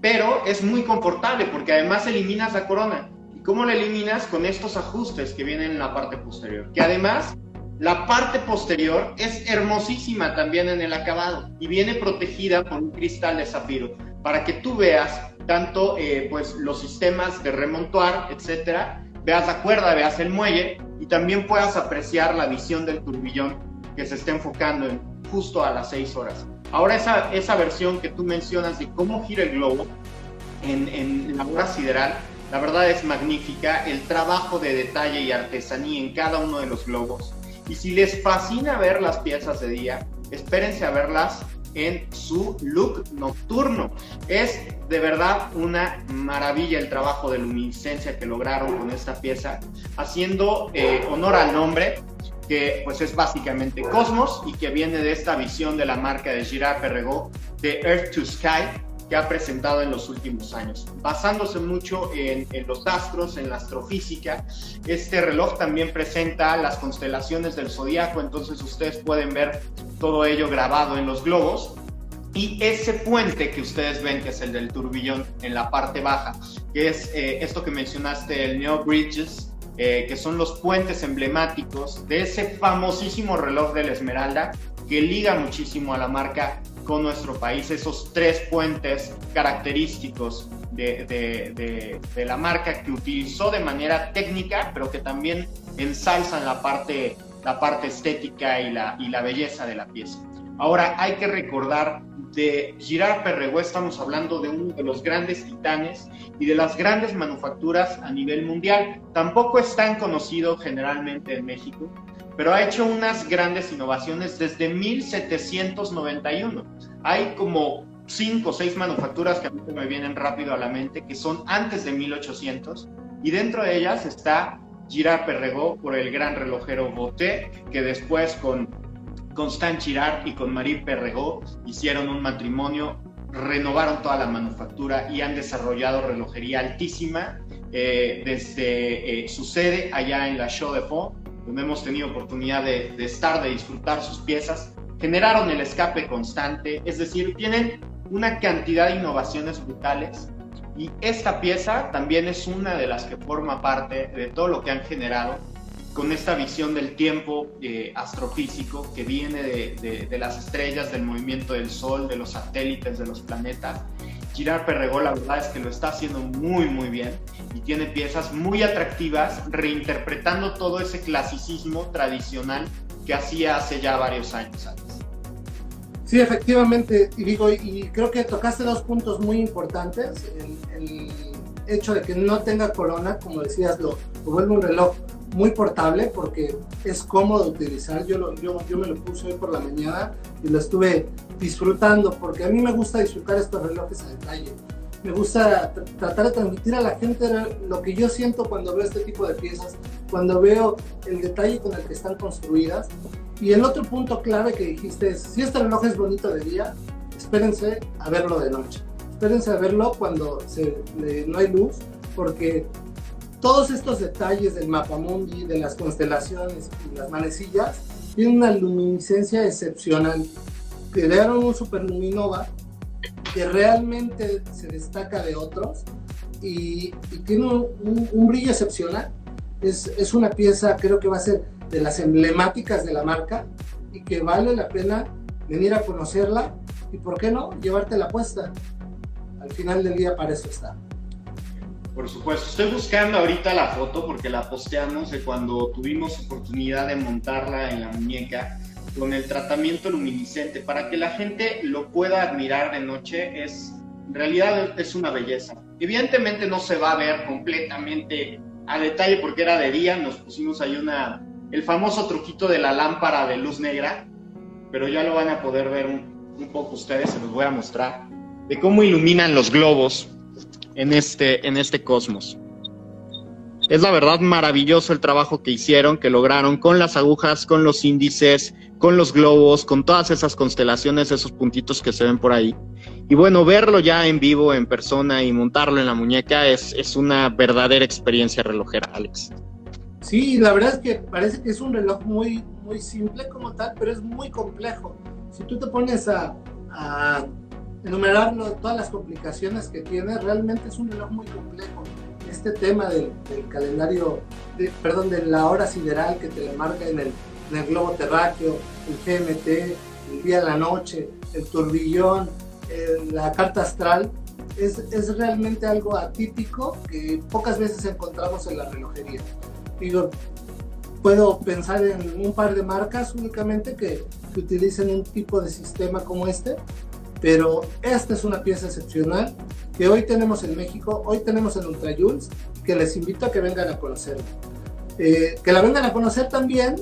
pero es muy confortable porque además eliminas la corona. ¿Y cómo la eliminas? Con estos ajustes que vienen en la parte posterior, que además la parte posterior es hermosísima también en el acabado y viene protegida por un cristal de zafiro para que tú veas tanto eh, pues los sistemas de remontuar, etcétera, veas la cuerda, veas el muelle y también puedas apreciar la visión del turbillón que se está enfocando en justo a las 6 horas. Ahora esa, esa versión que tú mencionas de cómo gira el globo en, en la hora sideral, la verdad es magnífica, el trabajo de detalle y artesanía en cada uno de los globos. Y si les fascina ver las piezas de día, espérense a verlas en su look nocturno. Es de verdad una maravilla el trabajo de luminiscencia que lograron con esta pieza, haciendo eh, honor al nombre que pues es básicamente Cosmos y que viene de esta visión de la marca de Girard Perregaux de Earth to Sky que ha presentado en los últimos años. Basándose mucho en, los astros, en la astrofísica, este reloj también presenta las constelaciones del zodiaco, entonces ustedes pueden ver todo ello grabado en los globos. Y ese puente que ustedes ven, que es el del turbillón en la parte baja, que es eh, esto que mencionaste, el Neo Bridges, eh, que son los puentes emblemáticos de ese famosísimo reloj de la Esmeralda, que liga muchísimo a la marca con nuestro país, esos tres puentes característicos de, de, la marca que utilizó de manera técnica, pero que también ensalzan la parte, la parte estética y la, y la belleza de la pieza. Ahora hay que recordar de Girard Perregaux estamos hablando de uno de los grandes titanes y de las grandes manufacturas a nivel mundial. Tampoco es tan conocido generalmente en México, pero ha hecho unas grandes innovaciones desde 1791. Hay como cinco o seis manufacturas que a mí me vienen rápido a la mente, que son antes de 1800, y dentro de ellas está Girard Perregaux por el gran relojero Boté, que después con Constant Girard y con Marie Perregaux hicieron un matrimonio, renovaron toda la manufactura y han desarrollado relojería altísima eh, desde eh, su sede allá en la Show de Fond, donde hemos tenido oportunidad de estar, de disfrutar sus piezas. Generaron el escape constante, es decir, tienen una cantidad de innovaciones brutales y esta pieza también es una de las que forma parte de todo lo que han generado con esta visión del tiempo eh, astrofísico que viene de, de, las estrellas, del movimiento del Sol, de los satélites, de los planetas. Girard Perregó la verdad es que lo está haciendo muy muy bien y tiene piezas muy atractivas reinterpretando todo ese clasicismo tradicional que hacía hace ya varios años antes. Sí, efectivamente, y digo, y creo que tocaste dos puntos muy importantes. El, hecho de que no tenga corona, como decías, lo, lo vuelve un reloj muy portable porque es cómodo utilizar. Yo, lo, yo, yo, me lo puse hoy por la mañana y lo estuve disfrutando porque a mí me gusta disfrutar estos relojes a detalle. Me gusta tratar de transmitir a la gente lo que yo siento cuando veo este tipo de piezas, cuando veo el detalle con el que están construidas. Y el otro punto clave que dijiste es, si este reloj es bonito de día, espérense a verlo de noche. Espérense a verlo cuando se, no hay luz, porque todos estos detalles del mapamundi, de las constelaciones y las manecillas, tienen una luminiscencia excepcional. Crearon un superluminova que realmente se destaca de otros y, tiene un, brillo excepcional. Es, es, una pieza, creo que va a ser de las emblemáticas de la marca y que vale la pena venir a conocerla y, ¿por qué no?, llevarte la puesta. Al final del día para eso. Por supuesto, estoy buscando ahorita la foto porque la posteamos de cuando tuvimos oportunidad de montarla en la muñeca con el tratamiento luminiscente para que la gente lo pueda admirar de noche. Es, en realidad es una belleza. Evidentemente no se va a ver completamente a detalle porque era de día, nos pusimos ahí una, el famoso truquito de la lámpara de luz negra, pero ya lo van a poder ver un, un poco ustedes, se los voy a mostrar, de cómo iluminan los globos en este, en este cosmos. Es la verdad maravilloso el trabajo que hicieron, que lograron con las agujas, con los índices, con los globos, con todas esas constelaciones, esos puntitos que se ven por ahí. Y bueno, verlo ya en vivo, en persona y montarlo en la muñeca es, es una verdadera experiencia relojera, Alex. Sí, la verdad es que parece que es un reloj muy, muy simple como tal, pero es muy complejo. Si tú te pones a, a enumerar todas las complicaciones que tiene, realmente es un reloj muy complejo. Este tema del, calendario, perdón, de la hora sideral que te le marca en el, globo terráqueo, el GMT, el día, la noche, el turbillón, la carta astral, es, es, realmente algo atípico que pocas veces encontramos en la relojería. Digo, puedo pensar en un par de marcas únicamente que, que utilicen un tipo de sistema como este, pero esta es una pieza excepcional que hoy tenemos en México, hoy tenemos en Ultra Jules, que les invito a que vengan a conocerla. Eh, que la vengan a conocer también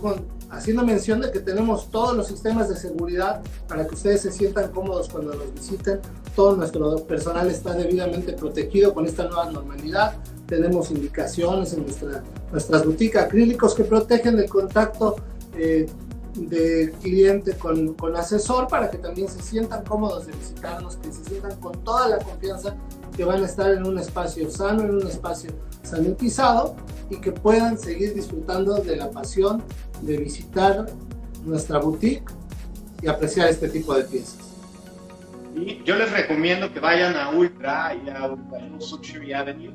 con, haciendo mención de que tenemos todos los sistemas de seguridad para que ustedes se sientan cómodos cuando nos visiten. Todo nuestro personal está debidamente protegido con esta nueva normalidad. Tenemos indicaciones en nuestra, nuestras boutiques acrílicos que protegen el contacto eh, de cliente con, con, asesor para que también se sientan cómodos de visitarnos, que se sientan con toda la confianza que van a estar en un espacio sano, en un espacio sanitizado y que puedan seguir disfrutando de la pasión de visitar nuestra boutique y apreciar este tipo de piezas. Y yo les recomiendo que vayan a Ultra y a Ultra Luxury Avenue,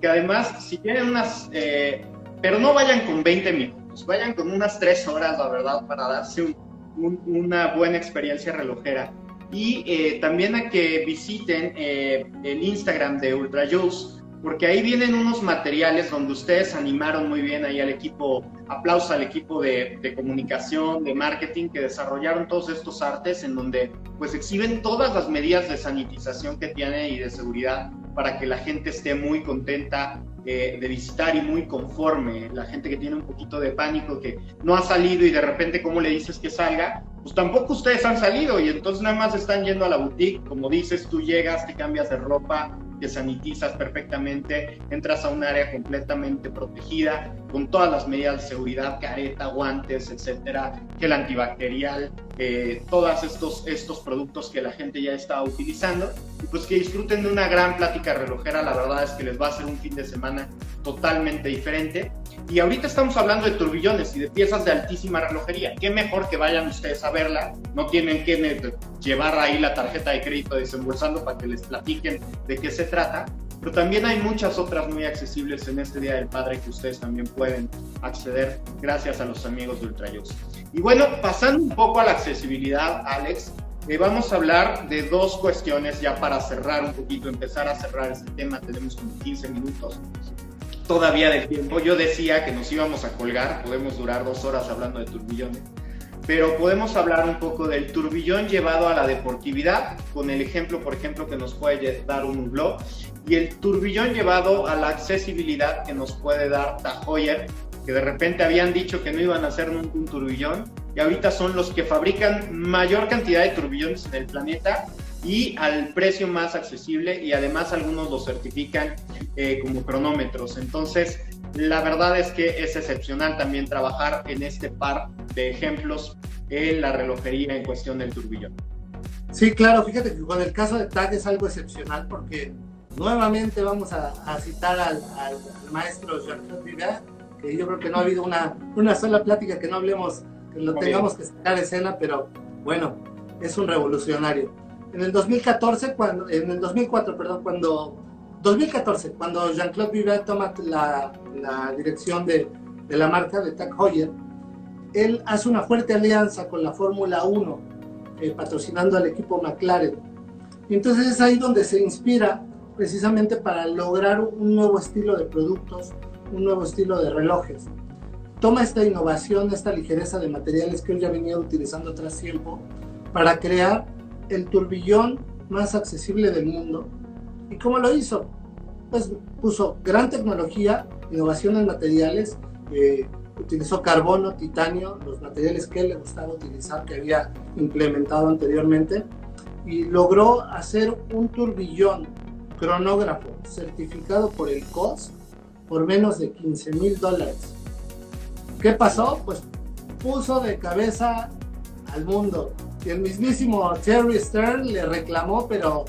que además si tienen unas, eh, pero no vayan con 20 minutos pues, vayan con unas tres horas, la verdad, para darse una buena experiencia relojera. Y eh, también a que visiten eh, el Instagram de Ultra Juice, porque ahí vienen unos materiales donde ustedes animaron muy bien ahí al equipo, aplauso al equipo de, de, comunicación, de marketing que desarrollaron todos estos artes en donde pues exhiben todas las medidas de sanitización que tiene y de seguridad para que la gente esté muy contenta eh, de visitar y muy conforme. La gente que tiene un poquito de pánico, que no ha salido y de repente, ¿cómo le dices que salga? Pues tampoco ustedes han salido y entonces nada más están yendo a la boutique. Como dices, tú llegas, te cambias de ropa, te sanitizas perfectamente, entras a un área completamente protegida, con todas las medidas de seguridad, careta, guantes, etcétera, gel antibacterial, eh, todos estos, estos productos que la gente ya está utilizando, y pues que disfruten de una gran plática relojera, la verdad es que les va a ser un fin de semana totalmente diferente. Y ahorita estamos hablando de turbillones y de piezas de altísima relojería. Qué mejor que vayan ustedes a verla. No tienen que llevar ahí la tarjeta de crédito desembolsando para que les platiquen de qué se trata. Pero también hay muchas otras muy accesibles en este Día del Padre que ustedes también pueden acceder gracias a los amigos de Ultrayos. Y bueno, pasando un poco a la accesibilidad, Alex, eh, vamos a hablar de dos cuestiones ya para cerrar un poquito, empezar a cerrar este tema. Tenemos como 15 minutos todavía del tiempo. Yo decía que nos íbamos a colgar, podemos durar dos horas hablando de turbillones, pero podemos hablar un poco del turbillón llevado a la deportividad, con el ejemplo, por ejemplo, que nos puede dar un blog, y el turbillón llevado a la accesibilidad que nos puede dar Tahoyer, que de repente habían dicho que no iban a hacer nunca un turbillón, y ahorita son los que fabrican mayor cantidad de turbillones en el planeta y al precio más accesible y además algunos lo certifican eh, como cronómetros. Entonces, la verdad es que es excepcional también trabajar en este par de ejemplos en la relojería en cuestión del turbillón. Sí, claro, fíjate que con el caso de TAG es algo excepcional porque nuevamente vamos a, citar al, maestro Jean-Claude que yo creo que no ha habido una, una sola plática que no hablemos, que lo tengamos que sacar escena, pero bueno, es un revolucionario en el 2014, cuando, en el 2004, perdón, cuando 2014, cuando Jean-Claude Vivet toma la, la dirección de, de, la marca de Tag Heuer, él hace una fuerte alianza con la Fórmula 1, eh, patrocinando al equipo McLaren. Entonces es ahí donde se inspira precisamente para lograr un nuevo estilo de productos, un nuevo estilo de relojes. Toma esta innovación, esta ligereza de materiales que él ya venía utilizando tras tiempo para crear el turbillón más accesible del mundo. ¿Y cómo lo hizo? Pues puso gran tecnología, innovación en materiales, eh, utilizó carbono, titanio, los materiales que le gustaba utilizar, que había implementado anteriormente, y logró hacer un turbillón cronógrafo certificado por el COS por menos de 15 mil dólares. ¿Qué pasó? Pues puso de cabeza al mundo el mismísimo Terry Stern le reclamó, pero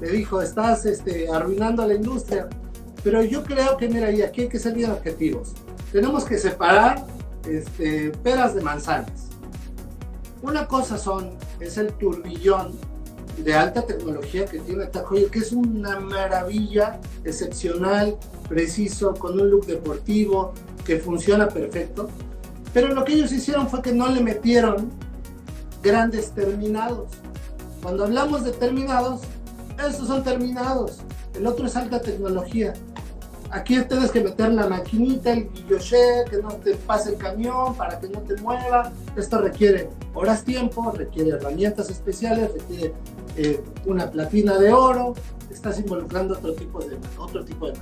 le dijo, estás este, arruinando la industria. Pero yo creo que, mira, y aquí hay que ser bien objetivos. Tenemos que separar este, peras de manzanas. Una cosa son, es el turbillón de alta tecnología que tiene Tajoyo, que es una maravilla, excepcional, preciso, con un look deportivo, que funciona perfecto. Pero lo que ellos hicieron fue que no le metieron grandes terminados. Cuando hablamos de terminados, estos son terminados. El otro es alta tecnología. Aquí tienes que meter la maquinita, el guilloché, que no te pase el camión para que no te mueva. Esto requiere horas tiempo, requiere herramientas especiales, requiere eh, una platina de oro. Estás involucrando otro tipo de otro tipo de.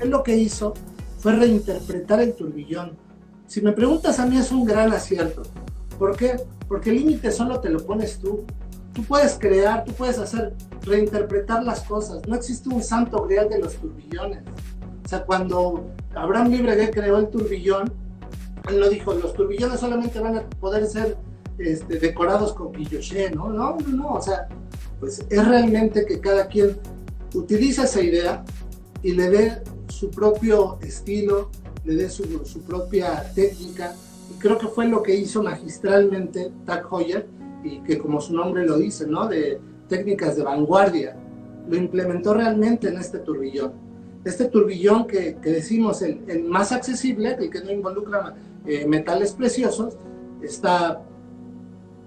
Él lo que hizo fue reinterpretar el turbillón. Si me preguntas a mí es un gran acierto. ¿Por qué? Porque el límite solo te lo pones tú. Tú puedes crear, tú puedes hacer, reinterpretar las cosas. No existe un santo grial de los turbillones. O sea, cuando Abraham Libregué creó el turbillón, él lo dijo, los turbillones solamente van a poder ser este, decorados con guilloché, ¿no? No, no, no, o sea, pues es realmente que cada quien utiliza esa idea y le dé su propio estilo, le dé su, su propia técnica, y creo que fue lo que hizo magistralmente Tag Heuer y que como su nombre lo dice, ¿no? De técnicas de vanguardia. Lo implementó realmente en este turbillón. Este turbillón que, que decimos el, el, más accesible, el que no involucra eh, metales preciosos, está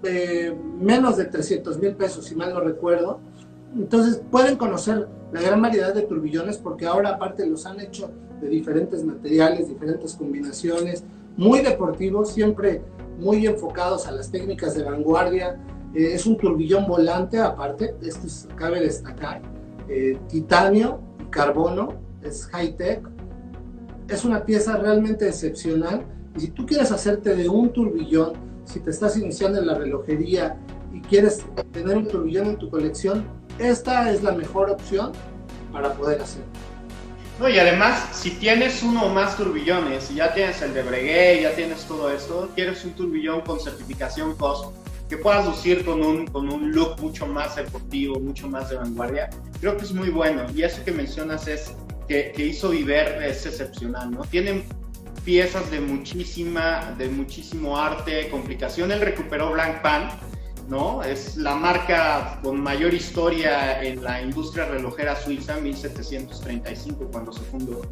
eh, menos de 300 mil pesos, si mal no recuerdo. Entonces pueden conocer la gran variedad de turbillones porque ahora aparte los han hecho de diferentes materiales, diferentes combinaciones, muy deportivos, siempre muy enfocados a las técnicas de vanguardia. Eh, es un turbillón volante, aparte, esto es, cabe destacar, eh, titanio, carbono, es high-tech, es una pieza realmente excepcional y si tú quieres hacerte de un turbillón, si te estás iniciando en la relojería y quieres tener un turbillón en tu colección, esta es la mejor opción para poder hacerlo. No, y además, si tienes uno o más turbillones, y ya tienes el de Breguet, ya tienes todo esto, quieres un turbillón con certificación COSP, que puedas lucir con un, con un look mucho más deportivo, mucho más de vanguardia, creo que es muy bueno. Y eso que mencionas es que, que hizo Viver es excepcional, ¿no? Tienen piezas de muchísima, de muchísimo arte, complicación. Él recuperó Blank Pan, ¿no? Es la marca con mayor historia en la industria relojera suiza, 1735 cuando se fundó.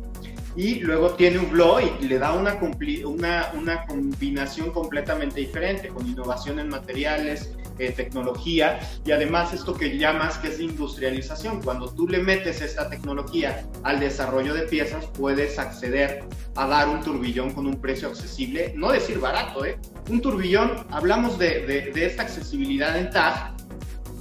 Y luego tiene un blog y le da una, una, una combinación completamente diferente, con innovación en materiales, eh, tecnología y además esto que llamas que es industrialización. Cuando tú le metes esta tecnología al desarrollo de piezas, puedes acceder a dar un turbillón con un precio accesible, no decir barato, ¿eh? Un turbillón, hablamos de, de, de esta accesibilidad en TAG,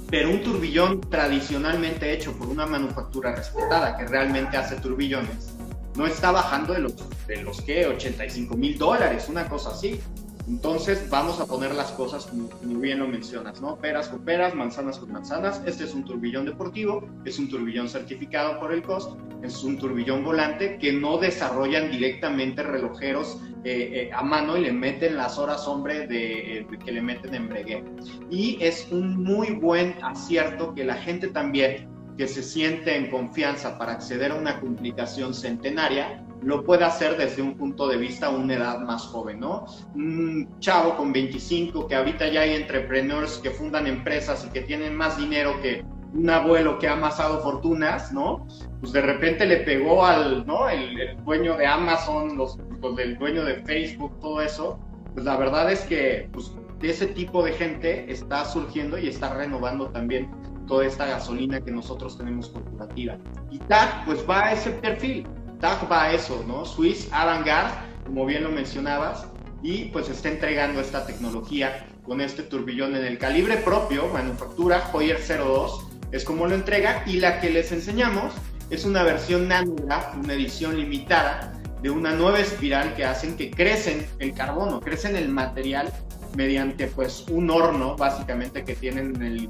pero un turbillón tradicionalmente hecho por una manufactura respetada que realmente hace turbillones, no está bajando de los, de los que 85 mil dólares, una cosa así. Entonces vamos a poner las cosas como, bien lo mencionas, ¿no? Peras con peras, manzanas con manzanas. Este es un turbillón deportivo, es un turbillón certificado por el COST, es un turbillón volante que no desarrollan directamente relojeros eh, eh, a mano y le meten las horas hombre de, eh, que le meten en breguet. Y es un muy buen acierto que la gente también que se siente en confianza para acceder a una complicación centenaria lo puede hacer desde un punto de vista una edad más joven, ¿no? Un chavo con 25, que ahorita ya hay entrepreneurs que fundan empresas y que tienen más dinero que un abuelo que ha amasado fortunas, ¿no? Pues de repente le pegó al, ¿no? El, dueño de Amazon, los, los, el dueño de Facebook, todo eso. Pues la verdad es que pues, ese tipo de gente está surgiendo y está renovando también toda esta gasolina que nosotros tenemos corporativa. Y TAC, pues va a ese perfil TAG va a eso, ¿no? Swiss Avantgarde, como bien lo mencionabas, y pues está entregando esta tecnología con este turbillón en el calibre propio, manufactura Hoyer 02, es como lo entrega, y la que les enseñamos es una versión nanograph, una edición limitada de una nueva espiral que hacen que crecen el carbono, crecen el material mediante pues un horno básicamente que tienen en el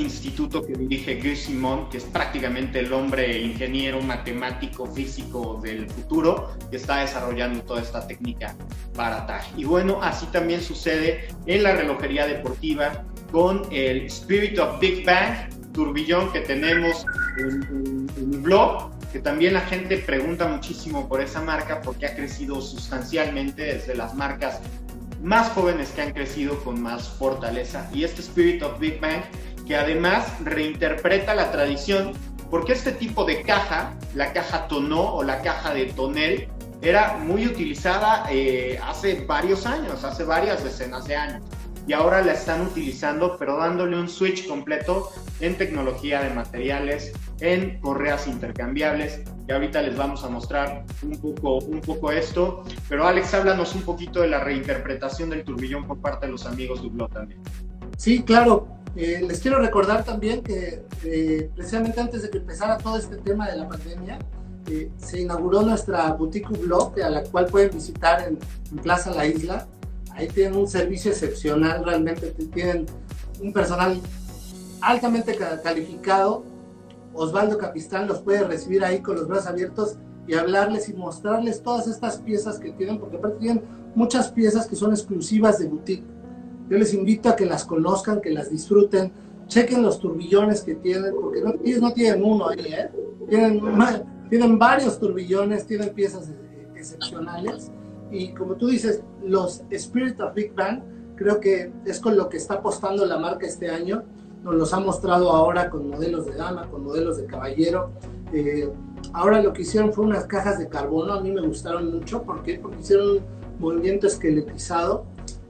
instituto que dirige Guy Simon, que es prácticamente el hombre ingeniero, matemático, físico del futuro, que está desarrollando toda esta técnica para TAG. Y bueno, así también sucede en la relojería deportiva con el Spirit of Big Bang, turbillón que tenemos en, un blog, que también la gente pregunta muchísimo por esa marca porque ha crecido sustancialmente desde las marcas más jóvenes que han crecido con más fortaleza. Y este Spirit of Big Bang que además reinterpreta la tradición, porque este tipo de caja, la caja tonó o la caja de tonel, era muy utilizada eh, hace varios años, hace varias decenas de años. Y ahora la están utilizando, pero dándole un switch completo en tecnología de materiales, en correas intercambiables. Y ahorita les vamos a mostrar un poco, un poco esto. Pero Alex, háblanos un poquito de la reinterpretación del turbillón por parte de los amigos de también. Sí, claro. Eh, les quiero recordar también que eh, precisamente antes de que empezara todo este tema de la pandemia, eh, se inauguró nuestra boutique blog, a la cual pueden visitar en, Plaza La Isla. Ahí tienen un servicio excepcional, realmente tienen un personal altamente calificado. Osvaldo Capistán los puede recibir ahí con los brazos abiertos y hablarles y mostrarles todas estas piezas que tienen, porque aparte tienen muchas piezas que son exclusivas de boutique yo les invito a que las conozcan, que las disfruten, chequen los turbillones que tienen, porque ellos no tienen uno ahí, ¿eh? Tienen, tienen varios turbillones, tienen piezas excepcionales. Y como tú dices, los Spirit of Big Bang, creo que es con lo que está apostando la marca este año. Nos los ha mostrado ahora con modelos de dama, con modelos de caballero. Eh, ahora lo que hicieron fue unas cajas de carbono, a mí me gustaron mucho. ¿Por qué? Porque hicieron un movimiento esqueletizado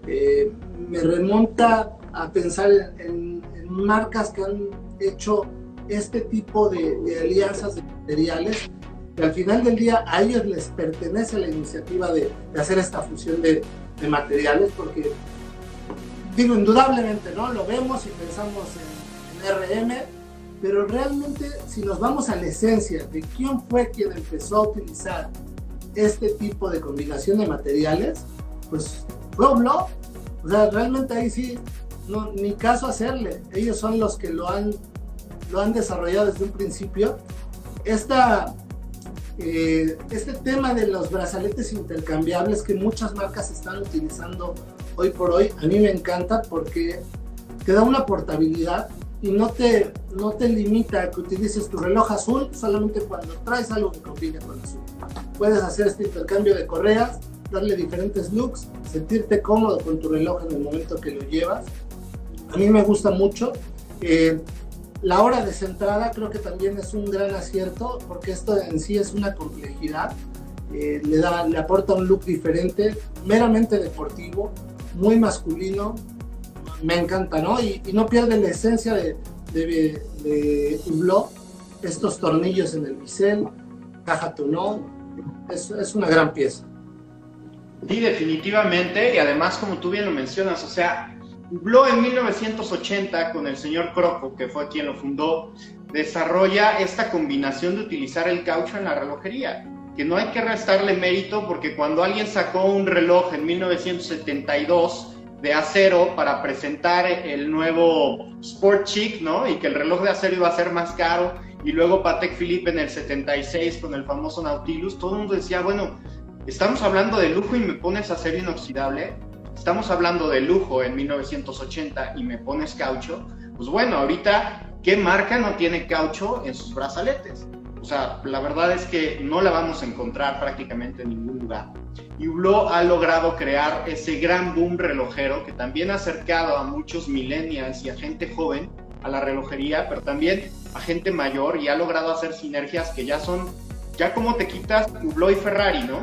eh, me remonta a pensar en, marcas que han hecho este tipo de, alianzas de materiales que al final del día a ellos les pertenece la iniciativa de, hacer esta fusión de, materiales porque digo indudablemente no lo vemos y pensamos en, RM pero realmente si nos vamos a la esencia de quién fue quien empezó a utilizar este tipo de combinación de materiales, pues fue Hublot. O sea, realmente ahí sí, no, ni caso hacerle. Ellos son los que lo han, lo han desarrollado desde un principio. Esta, eh, este tema de los brazaletes intercambiables que muchas marcas están utilizando hoy por hoy, a mí me encanta porque te da una portabilidad y no te, no te limita a que utilices tu reloj azul solamente cuando traes algo que combine con azul. Puedes hacer este intercambio de correas, darle diferentes looks, sentirte cómodo con tu reloj en el momento que lo llevas. A mí me gusta mucho. Eh, la hora descentrada creo que también es un gran acierto porque esto en sí es una complejidad. Eh, le, da, le aporta un look diferente, meramente deportivo, muy masculino, me encanta, ¿no? Y, no pierde la esencia de, de, de estos tornillos en el bisel, caja tonón, es, es una gran pieza. Sí, definitivamente, y además como tú bien lo mencionas, o sea, Hublot en 1980 con el señor Croco, que fue quien lo fundó, desarrolla esta combinación de utilizar el caucho en la relojería, que no hay que restarle mérito porque cuando alguien sacó un reloj en 1972 de acero para presentar el nuevo Sport Chic, ¿no? Y que el reloj de acero iba a ser más caro. Y luego Patek Philippe en el 76 con el famoso Nautilus, todo el mundo decía, bueno, estamos hablando de lujo y me pones acero inoxidable. Estamos hablando de lujo en 1980 y me pones caucho. Pues bueno, ahorita, ¿qué marca no tiene caucho en sus brazaletes? O sea, la verdad es que no la vamos a encontrar prácticamente en ningún lugar. Y Hublot ha logrado crear ese gran boom relojero que también ha acercado a muchos millennials y a gente joven a la relojería, pero también a gente mayor y ha logrado hacer sinergias que ya son, ya como te quitas Hublot y Ferrari, ¿no?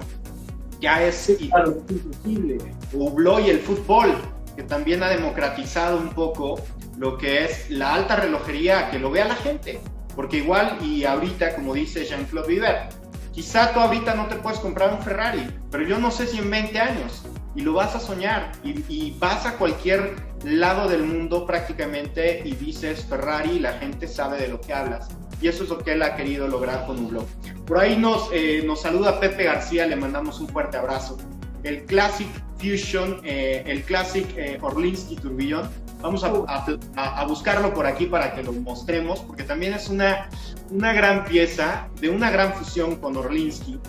Ya es imposible. Hublot y el fútbol, que también ha democratizado un poco lo que es la alta relojería, que lo vea la gente. Porque igual, y ahorita, como dice Jean-Claude Viver, quizá tú ahorita no te puedes comprar un Ferrari, pero yo no sé si en 20 años, y lo vas a soñar, y, vas a cualquier lado del mundo prácticamente y dices Ferrari y la gente sabe de lo que hablas. Y eso es lo que él ha querido lograr con un blog. Por ahí nos, eh, nos saluda Pepe García, le mandamos un fuerte abrazo. El Classic Fusion, eh, el Classic eh, Orlinsky Turbillón, Vamos a, buscarlo por aquí para que lo mostremos, porque también es una, una gran pieza de una gran fusión con Orlinsky,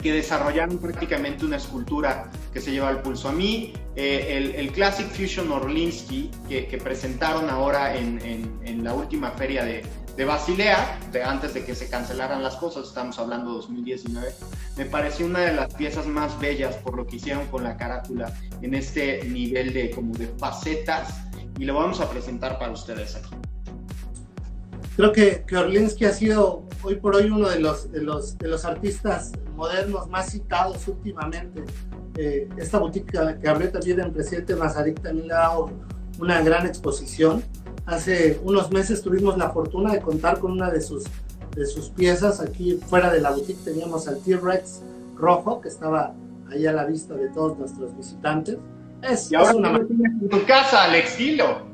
que desarrollaron prácticamente una escultura que se lleva al pulso. A mí, eh, el, Classic Fusion Orlinsky, que, presentaron ahora en, en, la última feria de, de Basilea, de antes de que se cancelaran las cosas, estamos hablando de 2019, me pareció una de las piezas más bellas por lo que hicieron con la carátula en este nivel de como de facetas y lo vamos a presentar para ustedes aquí. Creo que, que Orlinsky ha sido hoy por hoy uno de los, de los, de los artistas modernos más citados últimamente. Eh, esta boutique que abrió también en Presidente Mazarik también ha dado una gran exposición. Hace unos meses tuvimos la fortuna de contar con una de sus, de sus piezas. Aquí fuera de la boutique teníamos al T-Rex rojo que estaba ahí a la vista de todos nuestros visitantes. Es, y ahora una en tu casa, al estilo.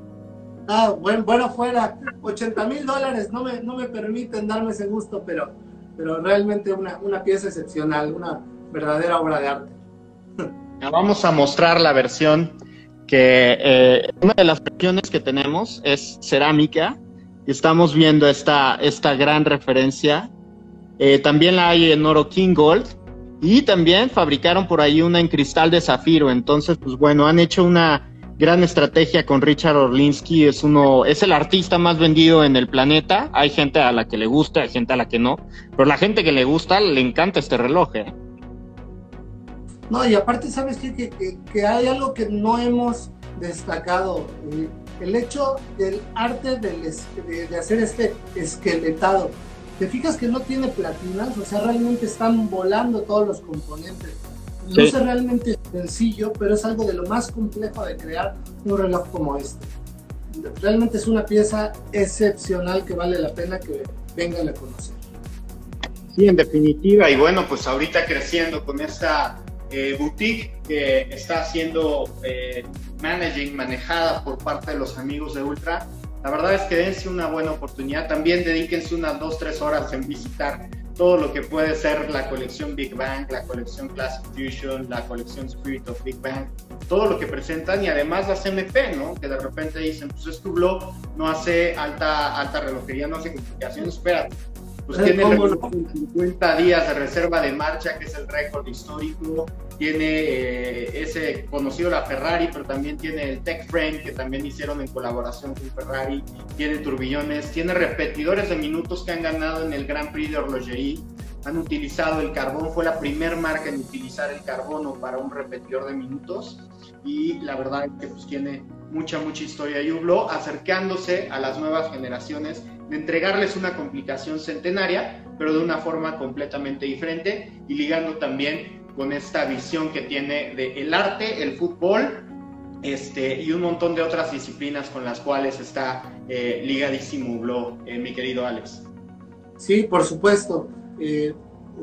Ah, bueno, bueno, fuera 80 mil dólares, no me, no me permiten darme ese gusto, pero, pero realmente una, una pieza excepcional, una verdadera obra de arte. Ya vamos a mostrar la versión que eh, una de las versiones que tenemos es cerámica. Estamos viendo esta, esta gran referencia. Eh, también la hay en oro King Gold y también fabricaron por ahí una en cristal de zafiro. Entonces, pues bueno, han hecho una gran estrategia con Richard Orlinsky. Es uno, es el artista más vendido en el planeta. Hay gente a la que le gusta, hay gente a la que no. Pero la gente que le gusta le encanta este reloj. ¿eh? No, y aparte, ¿sabes qué? Que, que, hay algo que no hemos destacado. Eh, el hecho del arte del, de, de hacer este esqueletado te fijas que no tiene platinas, o sea, realmente están volando todos los componentes. No es realmente sencillo, pero es algo de lo más complejo de crear un reloj como este. Realmente es una pieza excepcional que vale la pena que vengan a conocer. Sí, en definitiva, y bueno, pues ahorita creciendo con esta eh, boutique que está siendo eh, managing, manejada por parte de los amigos de Ultra, La verdad es que dense una buena oportunidad. También dedíquense unas dos, tres horas en visitar todo lo que puede ser la colección Big Bang, la colección Classic Fusion, la colección Spirit of Big Bang, todo lo que presentan y además las MP, ¿no? Que de repente dicen, pues es tu blog, no hace alta, alta relojería, no hace complicaciones, espérate. Pues tiene 50 días de reserva de marcha, que es el récord histórico, tiene eh, ese conocido la Ferrari, pero también tiene el Tech Frame que también hicieron en colaboración con Ferrari, tiene turbillones, tiene repetidores de minutos que han ganado en el Grand Prix de Horlogerie, han utilizado el carbón, fue la primera marca en utilizar el carbono para un repetidor de minutos. Y la verdad es que pues tiene mucha, mucha historia. Y Hublot acercándose a las nuevas generaciones de entregarles una complicación centenaria, pero de una forma completamente diferente y ligando también con esta visión que tiene del el arte, el fútbol este, y un montón de otras disciplinas con las cuales está eh, ligadísimo Hublot, eh, mi querido Alex. Sí, por supuesto. Eh,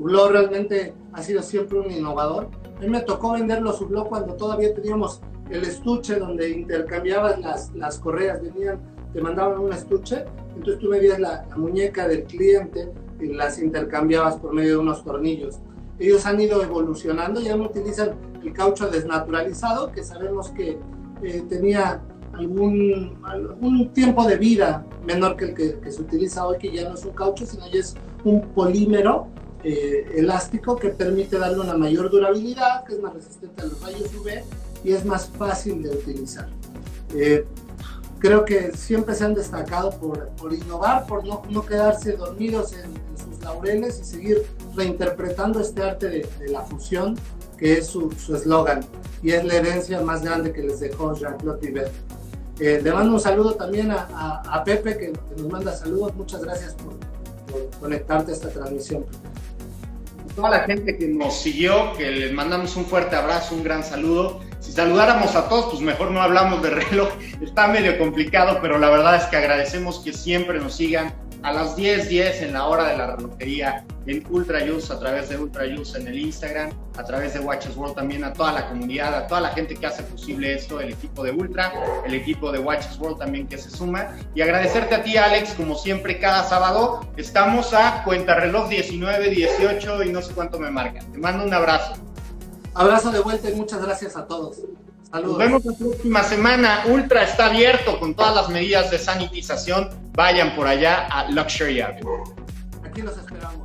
realmente ha sido siempre un innovador. A mí me tocó vender los Hublot cuando todavía teníamos el estuche donde intercambiabas las, las correas, venían, te mandaban un estuche, entonces tú medías la, la muñeca del cliente y las intercambiabas por medio de unos tornillos. Ellos han ido evolucionando, ya no utilizan el caucho desnaturalizado, que sabemos que eh, tenía algún, algún, tiempo de vida menor que el que, se utiliza hoy, que ya no es un caucho, sino ya es un polímero eh, elástico que permite darle una mayor durabilidad, que es más resistente a los rayos UV y es más fácil de utilizar. Eh, creo que siempre se han destacado por, por innovar, por no, no quedarse dormidos en, en sus laureles y seguir reinterpretando este arte de, la fusión, que es su eslogan, y es la herencia más grande que les dejó Jean-Claude Tibet. Eh, le mando un saludo también a, Pepe, que, nos manda saludos. Muchas gracias por, conectarte a esta transmisión. Toda la gente que nos siguió, que les mandamos un fuerte abrazo, un gran saludo. Si saludáramos a todos, pues mejor no hablamos de reloj. Está medio complicado, pero la verdad es que agradecemos que siempre nos sigan a las 10:10 10 en la hora de la relojería en Ultra Use, a través de Ultra Use en el Instagram, a través de Watches World también a toda la comunidad, a toda la gente que hace posible esto, el equipo de Ultra, el equipo de Watches World también que se suma. Y agradecerte a ti, Alex, como siempre, cada sábado estamos a cuenta reloj 19, 18 y no sé cuánto me marcan. Te mando un abrazo. Abrazo de vuelta y muchas gracias a todos. Nos vemos la próxima semana. Ultra está abierto con todas las medidas de sanitización. Vayan por allá a Luxury Avenue. Aquí los esperamos.